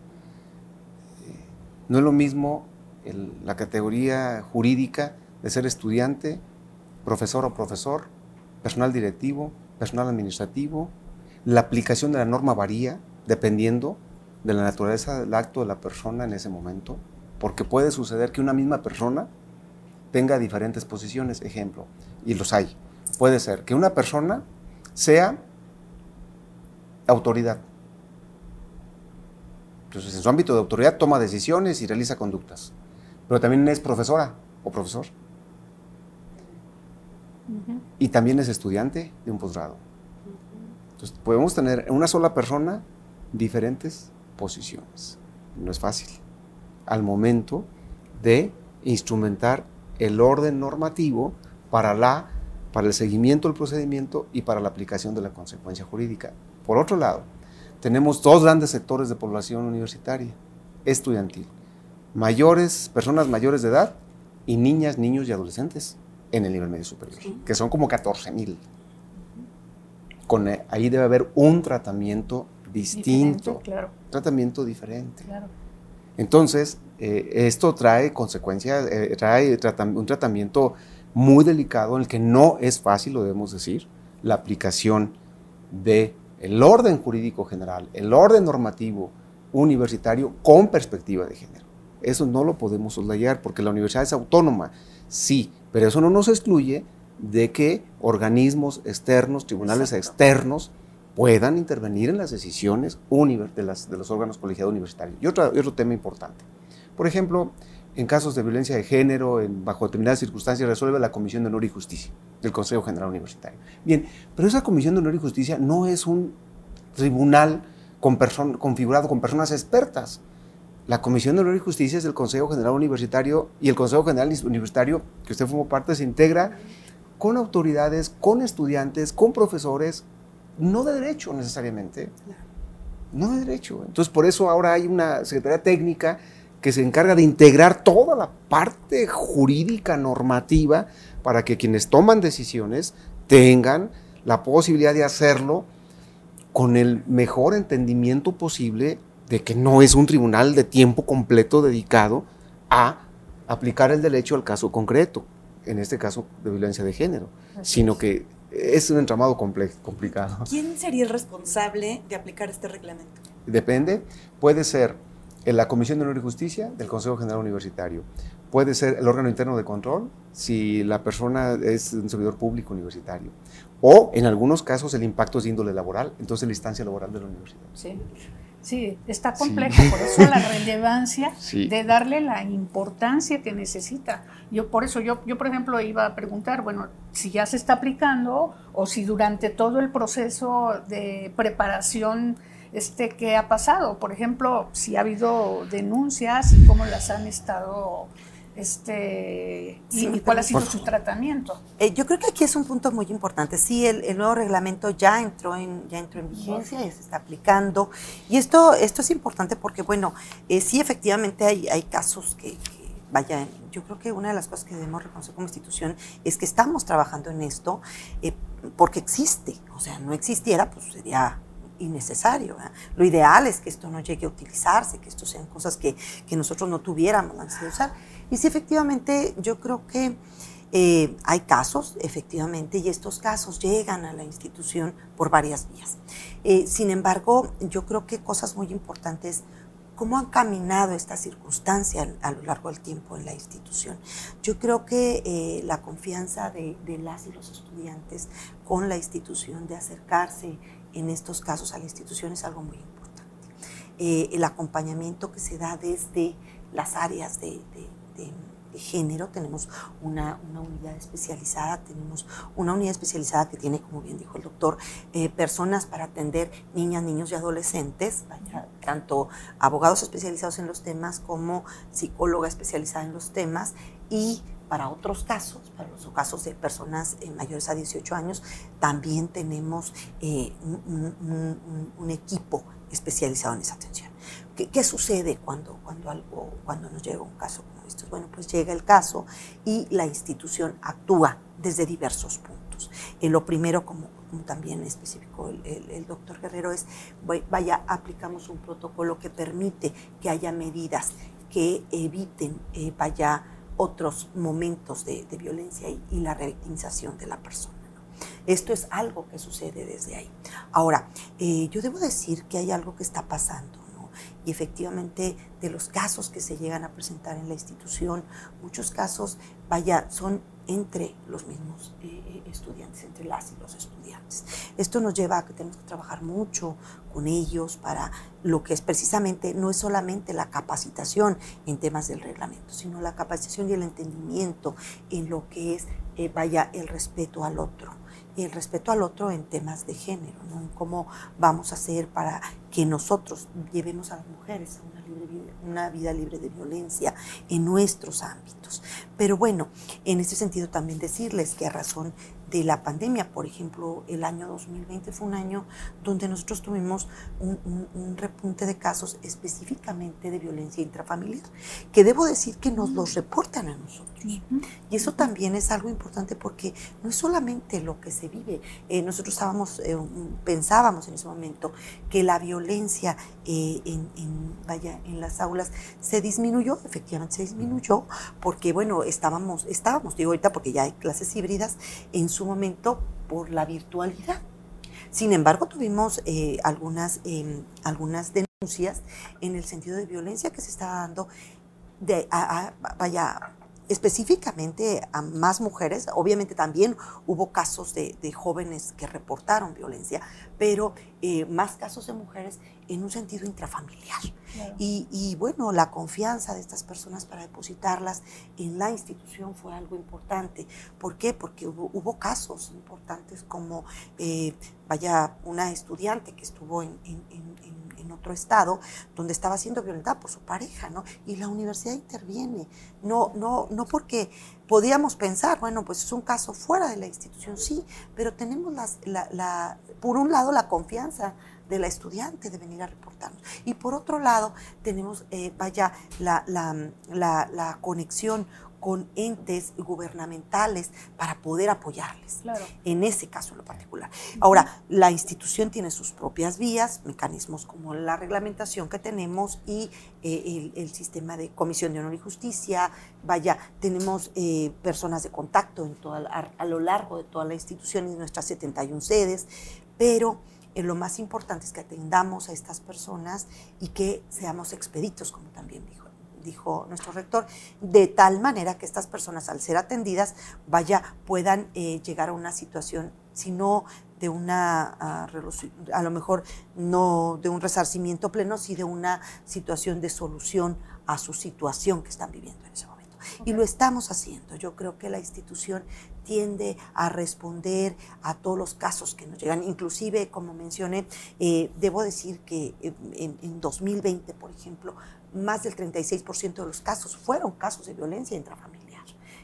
S4: no es lo mismo la categoría jurídica de ser estudiante, profesor o profesor, personal directivo, personal administrativo. La aplicación de la norma varía dependiendo de la naturaleza del acto de la persona en ese momento, porque puede suceder que una misma persona tenga diferentes posiciones, ejemplo, y los hay. Puede ser que una persona sea autoridad. Entonces, en su ámbito de autoridad toma decisiones y realiza conductas. Pero también es profesora o profesor. Y también es estudiante de un posgrado. Entonces, podemos tener en una sola persona diferentes posiciones. No es fácil. Al momento de instrumentar el orden normativo para, la, para el seguimiento del procedimiento y para la aplicación de la consecuencia jurídica. Por otro lado, tenemos dos grandes sectores de población universitaria, estudiantil, mayores, personas mayores de edad y niñas, niños y adolescentes en el nivel medio superior, que son como 14 mil. Eh, ahí debe haber un tratamiento distinto, claro. tratamiento diferente. Claro. Entonces, eh, esto trae consecuencias, eh, trae un tratamiento muy delicado en el que no es fácil, lo debemos decir, la aplicación del el orden jurídico general, el orden normativo universitario con perspectiva de género. Eso no lo podemos soslayar porque la universidad es autónoma, sí, pero eso no nos excluye de que organismos externos, tribunales externos, puedan intervenir en las decisiones de, los órganos colegiados universitarios. y otro tema importante. Por ejemplo, en casos de violencia de género, en, bajo determinadas circunstancias, resuelve la Comisión de Honor y Justicia del Consejo General Universitario. Bien, pero esa Comisión de Honor y Justicia no es un tribunal configurado con personas expertas. La Comisión de Honor y Justicia es del Consejo General Universitario y el Consejo General Universitario, que usted formó parte, se integra con autoridades, con estudiantes, con profesores, no de derecho necesariamente. No de derecho. Entonces, por eso ahora hay una Secretaría Técnica que se encarga de integrar toda la parte jurídica normativa para que quienes toman decisiones tengan la posibilidad de hacerlo con el mejor entendimiento posible de que no es un tribunal de tiempo completo dedicado a aplicar el derecho al caso concreto, en este caso de violencia de género, sino que es un entramado complicado.
S3: ¿Quién sería el responsable de aplicar este reglamento?
S4: Depende, puede ser la Comisión de Honor y Justicia del Consejo General Universitario, puede ser el órgano interno de control si la persona es un servidor público universitario, o en algunos casos el impacto es de índole laboral, entonces la instancia laboral de la universidad.
S1: Sí. Sí, está complejo, por eso la relevancia de darle la importancia que necesita. Yo por eso yo, yo por ejemplo iba a preguntar, bueno, si ya se está aplicando o si durante todo el proceso de preparación este qué ha pasado, por ejemplo, si ha habido denuncias y cómo las han estado este, y, cuál ha sido su tratamiento.
S3: Eh, yo creo que aquí es un punto muy importante. Sí, el, nuevo reglamento ya entró en, ya entró en vigencia, ya se está aplicando. Y esto, esto es importante porque, bueno, eh, sí, efectivamente hay, hay casos que, vaya, yo creo que una de las cosas que debemos reconocer como institución es que estamos trabajando en esto eh, porque existe. O sea, no existiera, pues sería innecesario. Lo ideal es que esto no llegue a utilizarse, que esto sean cosas que, que nosotros no tuviéramos la necesidad de usar. Y sí, efectivamente, yo creo que eh, hay casos, efectivamente, y estos casos llegan a la institución por varias vías. Eh, sin embargo, yo creo que cosas muy importantes cómo han caminado esta circunstancia a lo largo del tiempo en la institución. Yo creo que eh, la confianza de, de, las y los estudiantes con la institución, de acercarse en estos casos a la institución es algo muy importante. el acompañamiento que se da desde las áreas de de, género, tenemos una, unidad especializada, tenemos una unidad especializada que tiene, como bien dijo el doctor, eh, personas para atender niñas, niños y adolescentes, tanto abogados especializados en los temas como psicóloga especializada en los temas y para otros casos, para los casos de personas eh, mayores a 18 años, también tenemos eh, un, equipo especializado en esa atención. ¿Qué, sucede cuando, cuando, algo, cuando nos llega un caso bueno, pues llega el caso y la institución actúa desde diversos puntos. Eh, lo primero, como, también especificó el, doctor Guerrero, es, vaya, aplicamos un protocolo que permite que haya medidas que eviten, eh, vaya, otros momentos de, violencia y, la revictimización de la persona. Esto es algo que sucede desde ahí. Ahora, eh, yo debo decir que hay algo que está pasando y efectivamente de los casos que se llegan a presentar en la institución, muchos casos, vaya, son entre los mismos eh, eh, estudiantes, entre las y los estudiantes. Esto nos lleva a que tenemos que trabajar mucho con ellos para lo que es precisamente, no es solamente la capacitación en temas del reglamento, sino la capacitación y el entendimiento en lo que es, eh, vaya, el respeto al otro y el respeto al otro en temas de género, ¿no? en cómo vamos a hacer para que nosotros llevemos a las mujeres a una, una vida libre de violencia en nuestros ámbitos. Pero bueno, en ese sentido también decirles que a razón de la pandemia. Por ejemplo, el año 2020 fue un año donde nosotros tuvimos un, repunte de casos específicamente de violencia intrafamiliar, que debo decir que nos los reportan a nosotros. Y eso también es algo importante porque no es solamente lo que se vive. Eh, nosotros estábamos, eh, pensábamos en ese momento que la violencia eh, en, vaya, en las aulas se disminuyó, efectivamente se disminuyó, porque bueno, estábamos, estábamos, digo ahorita porque ya hay clases híbridas, en su momento por la virtualidad. Sin embargo, tuvimos eh, algunas, em, algunas denuncias en el sentido de violencia que se está dando de, vaya, específicamente a más mujeres. Obviamente también hubo casos de, jóvenes que reportaron violencia, pero eh, más casos de mujeres en un sentido intrafamiliar. Y, bueno, la confianza de estas personas para depositarlas en la institución fue algo importante. ¿Por qué? Porque hubo, casos importantes como, eh, vaya, una estudiante que estuvo en, otro estado donde estaba siendo violentada por su pareja, ¿no? Y la universidad interviene, no, no, no porque podíamos pensar, bueno, pues es un caso fuera de la institución, sí, pero tenemos la, por un lado la confianza de la estudiante de venir a reportarnos. Y por otro lado, tenemos, eh, vaya, la, la, conexión con entes gubernamentales para poder apoyarles, en ese caso en lo particular. Ahora, la institución tiene sus propias vías, mecanismos como la reglamentación que tenemos y eh, el, sistema de comisión de honor y justicia, vaya, tenemos eh, personas de contacto en toda, a, lo largo de toda la institución y nuestras 71 sedes, pero eh, lo más importante es que atendamos a estas personas y que seamos expeditos, como también dijo dijo nuestro rector, de tal manera que estas personas al ser atendidas, vaya, puedan eh, llegar a una situación, si no de una, ah, a, lo mejor no de un resarcimiento pleno, sino de una situación de solución a su situación que están viviendo en ese momento. Y lo estamos haciendo. Yo creo que la institución tiende a responder a todos los casos que nos llegan. Inclusive, como mencioné, eh, debo decir que en, en 2020, por ejemplo, más del 36% de los casos fueron casos de violencia intrafamiliar.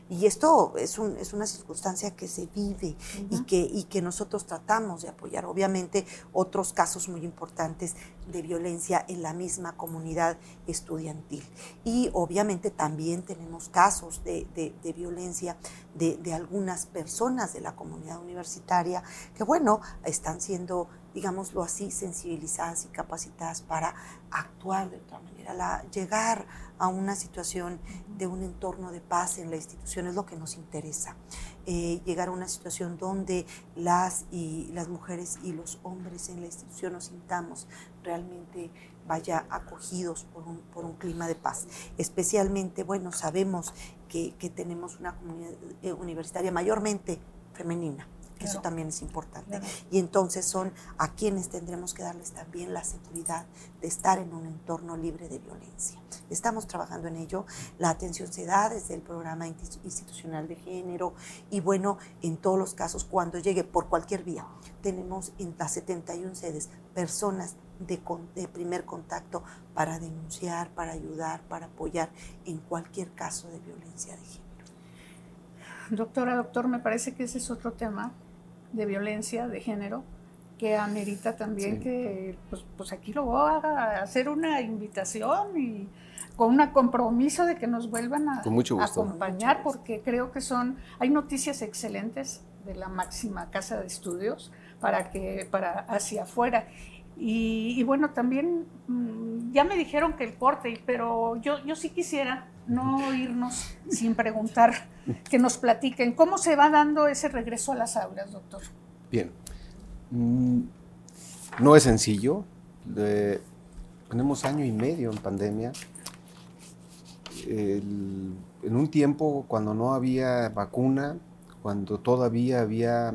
S3: Y esto es, un, es una circunstancia que se vive y, que, y que nosotros tratamos de apoyar. Obviamente, otros casos muy importantes de violencia en la misma comunidad estudiantil. Y obviamente también tenemos casos de, de, violencia de, de, algunas personas de la comunidad universitaria que, bueno, están siendo, digámoslo así, sensibilizadas y capacitadas para actuar de otra manera, llegar a una situación de un entorno de paz en la institución es lo que nos interesa. Eh, llegar a una situación donde las, y, las mujeres y los hombres en la institución nos sintamos realmente vaya acogidos por un, por un clima de paz. Especialmente, bueno, sabemos que, que tenemos una comunidad eh, universitaria mayormente femenina eso también es importante. Y entonces son a quienes tendremos que darles también la seguridad de estar en un entorno libre de violencia. Estamos trabajando en ello. La atención se da desde el programa institucional de género y bueno, en todos los casos, cuando llegue por cualquier vía, tenemos en las 71 sedes personas de, de, primer contacto para denunciar, para ayudar, para apoyar en cualquier caso de violencia de género.
S1: Doctora, doctor, me parece que ese es otro tema de violencia de género que amerita también que, pues, pues, aquí lo voy a hacer una invitación y con un compromiso de que nos vuelvan a, acompañar, porque creo que son, hay noticias excelentes de la máxima casa de estudios para que, para hacia afuera. Y, bueno, también mm, ya me dijeron que el corte, pero yo, yo sí quisiera no irnos sin preguntar, que nos platiquen cómo se va dando ese regreso a las aulas, doctor.
S4: Bien, mm, no es sencillo, tenemos año y medio en pandemia. en un tiempo cuando no había vacuna, cuando todavía había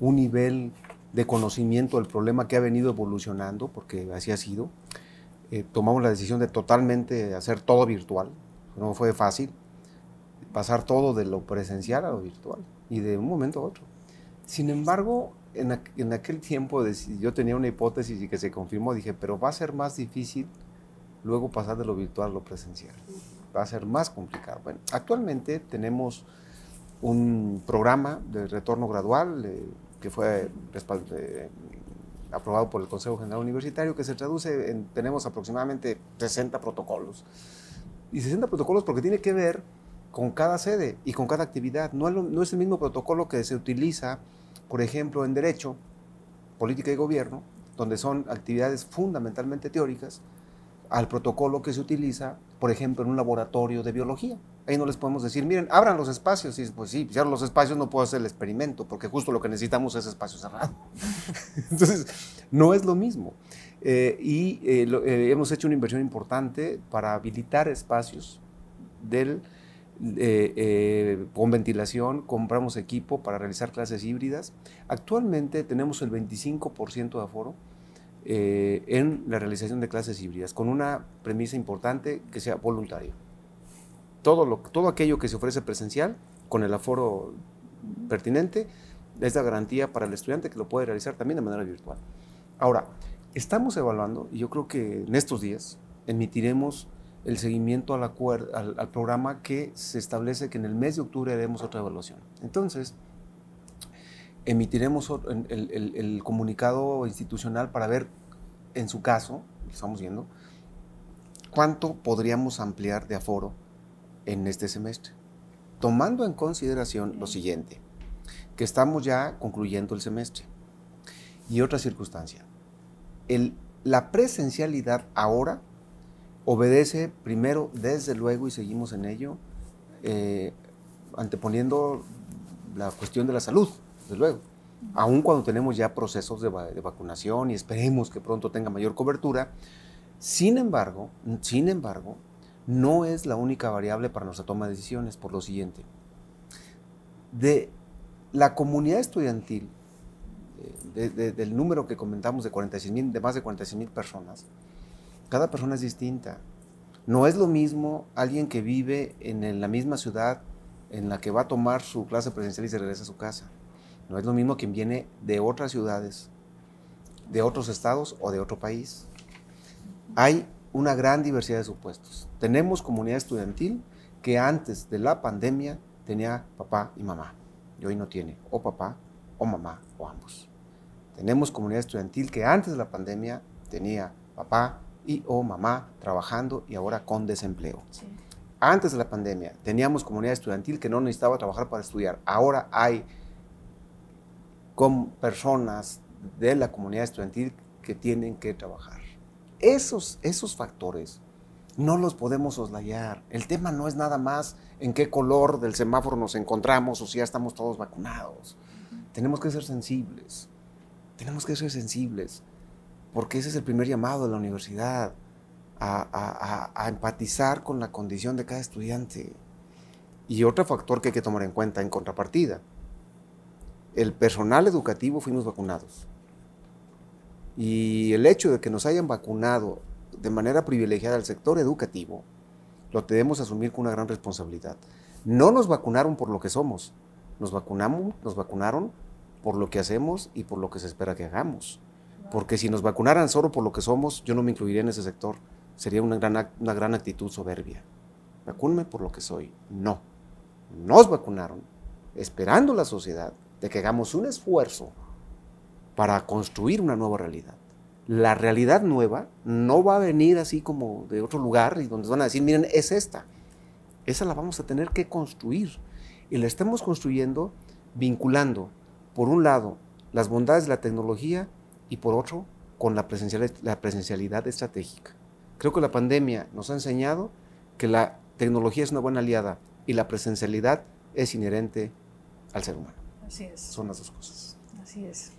S4: un nivel de conocimiento del problema que ha venido evolucionando, porque así ha sido, eh, tomamos la decisión de totalmente hacer todo virtual, no fue fácil pasar todo de lo presencial a lo virtual y de un momento a otro. Sin embargo, en, aquel tiempo yo tenía una hipótesis y que se confirmó, dije, pero va a ser más difícil luego pasar de lo virtual a lo presencial. Va a ser más complicado. Bueno, actualmente tenemos un programa de retorno gradual eh, que fue eh, aprobado por el Consejo General Universitario, que se traduce en, tenemos aproximadamente 60 protocolos y 60 protocolos porque tiene que ver con cada sede y con cada actividad. No, no es el mismo protocolo que se utiliza, por ejemplo, en Derecho, Política y Gobierno, donde son actividades fundamentalmente teóricas, al protocolo que se utiliza, por ejemplo, en un laboratorio de biología. Ahí no les podemos decir, miren, abran los espacios. Y pues sí, si los espacios no puedo hacer el experimento, porque justo lo que necesitamos es espacio cerrado. Entonces, no es lo mismo. Eh, y eh, eh, hemos hecho una inversión importante para habilitar espacios del, con ventilación, compramos equipo para realizar clases híbridas. Actualmente tenemos el 25% de aforo en la realización de clases híbridas, con una premisa importante que sea voluntario. Todo, lo, todo aquello que se ofrece presencial, con el aforo pertinente, es la garantía para el estudiante que lo puede realizar también de manera virtual. Ahora, Estamos evaluando, y yo creo que en estos días emitiremos el seguimiento al, al, programa que se establece que en el mes de octubre haremos otra evaluación. Entonces, emitiremos el, el, comunicado institucional para ver, en su caso, estamos viendo, cuánto podríamos ampliar de aforo en este semestre, tomando en consideración lo siguiente, que estamos ya concluyendo el semestre. Y otra circunstancia, el, la presencialidad ahora obedece primero, desde luego, y seguimos en ello, eh, anteponiendo la cuestión de la salud, desde luego. Aun cuando tenemos ya procesos de, de, vacunación y esperemos que pronto tenga mayor cobertura, sin embargo, sin embargo, no es la única variable para nuestra toma de decisiones por lo siguiente. De la comunidad estudiantil, eh, del número que comentamos de, 46, de más de 46 mil personas, cada persona es distinta. No es lo mismo alguien que vive en la misma ciudad en la que va a tomar su clase presencial y se regresa a su casa. No es lo mismo quien viene de otras ciudades, de otros estados o de otro país. Hay una gran diversidad de supuestos. Tenemos comunidad estudiantil que antes de la pandemia tenía papá y mamá y hoy no tiene o papá o mamá o ambos. Tenemos comunidad estudiantil que antes de la pandemia tenía papá, y o mamá trabajando y ahora con desempleo. Antes de la pandemia teníamos comunidad estudiantil que no necesitaba trabajar para estudiar. Ahora hay con personas de la comunidad estudiantil que tienen que trabajar. Esos, esos factores no los podemos soslayar. El tema no es nada más en qué color del semáforo nos encontramos o si ya estamos todos vacunados. Tenemos que ser sensibles. Tenemos que ser sensibles porque ese es el primer llamado de la universidad, a, empatizar con la condición de cada estudiante. Y otro factor que hay que tomar en cuenta en contrapartida, el personal educativo fuimos vacunados. Y el hecho de que nos hayan vacunado de manera privilegiada al sector educativo, lo debemos asumir con una gran responsabilidad. No nos vacunaron por lo que somos, nos vacunamos, nos vacunaron por lo que hacemos y por lo que se espera que hagamos. Porque si nos vacunaran solo por lo que somos, yo no me incluiría en ese sector. Sería una gran, una gran actitud soberbia. Vacúnme por lo que soy. No. Nos vacunaron esperando la sociedad de que hagamos un esfuerzo para construir una nueva realidad. La realidad nueva no va a venir así como de otro lugar y donde van a decir, miren, es esta. Esa la vamos a tener que construir. Y la estamos construyendo vinculando, por un lado, las bondades de la tecnología y por otro, con la presencialidad, la presencialidad estratégica. Creo que la pandemia nos ha enseñado que la tecnología es una buena aliada y la presencialidad es inherente al ser humano.
S1: Así es.
S4: Son las dos cosas.
S1: Así es.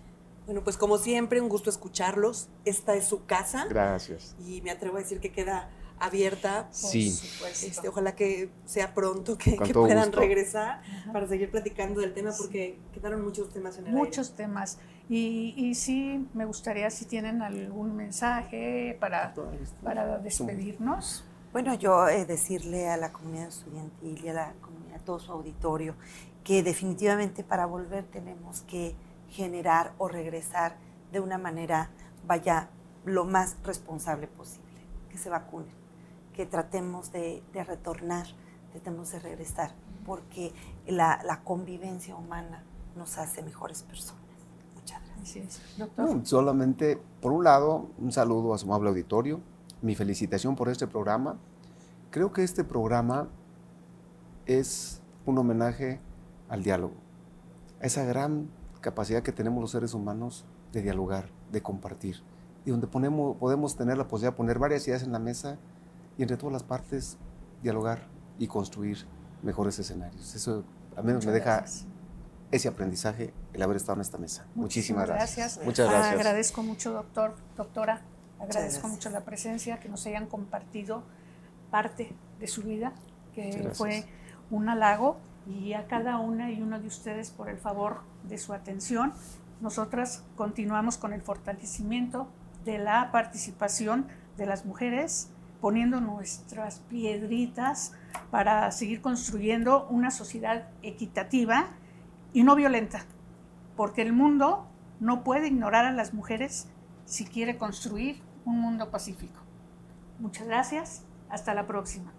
S2: Bueno, pues como siempre, un gusto escucharlos. Esta es su casa.
S4: Gracias.
S2: Y me atrevo a decir que queda abierta.
S4: Sí.
S2: Este, ojalá que sea pronto que, puedan regresar para seguir platicando del tema porque quedaron muchos temas en el
S1: Muchos temas. Y, y, sí, me gustaría si tienen algún mensaje para, para despedirnos.
S3: Bueno, yo eh, decirle a la comunidad estudiantil y a la comunidad, a todo su auditorio, que definitivamente para volver tenemos que generar o regresar de una manera, vaya, lo más responsable posible, que se vacunen que tratemos de, retornar, tratemos de regresar, porque la, convivencia humana nos hace mejores personas. Muchas gracias.
S4: solamente, por un lado, un saludo a su amable auditorio, mi felicitación por este programa. Creo que este programa es un homenaje al diálogo, a esa gran capacidad que tenemos los seres humanos de dialogar, de compartir, y donde ponemos, podemos tener la posibilidad de poner varias ideas en la mesa y entre todas las partes dialogar y construir mejores escenarios. Eso al menos me deja ese aprendizaje el haber estado en esta mesa. Muchísimas, gracias. Muchas gracias.
S1: Agradezco mucho, doctor, doctora. Agradezco mucho la presencia, que nos hayan compartido parte de su vida, que fue un halago, y a cada una y uno de ustedes por el favor de su atención. Nosotras continuamos con el fortalecimiento de la participación de las mujeres poniendo nuestras piedritas para seguir construyendo una sociedad equitativa y no violenta, porque el mundo no puede ignorar a las mujeres si quiere construir un mundo pacífico. Muchas gracias Hasta la próxima.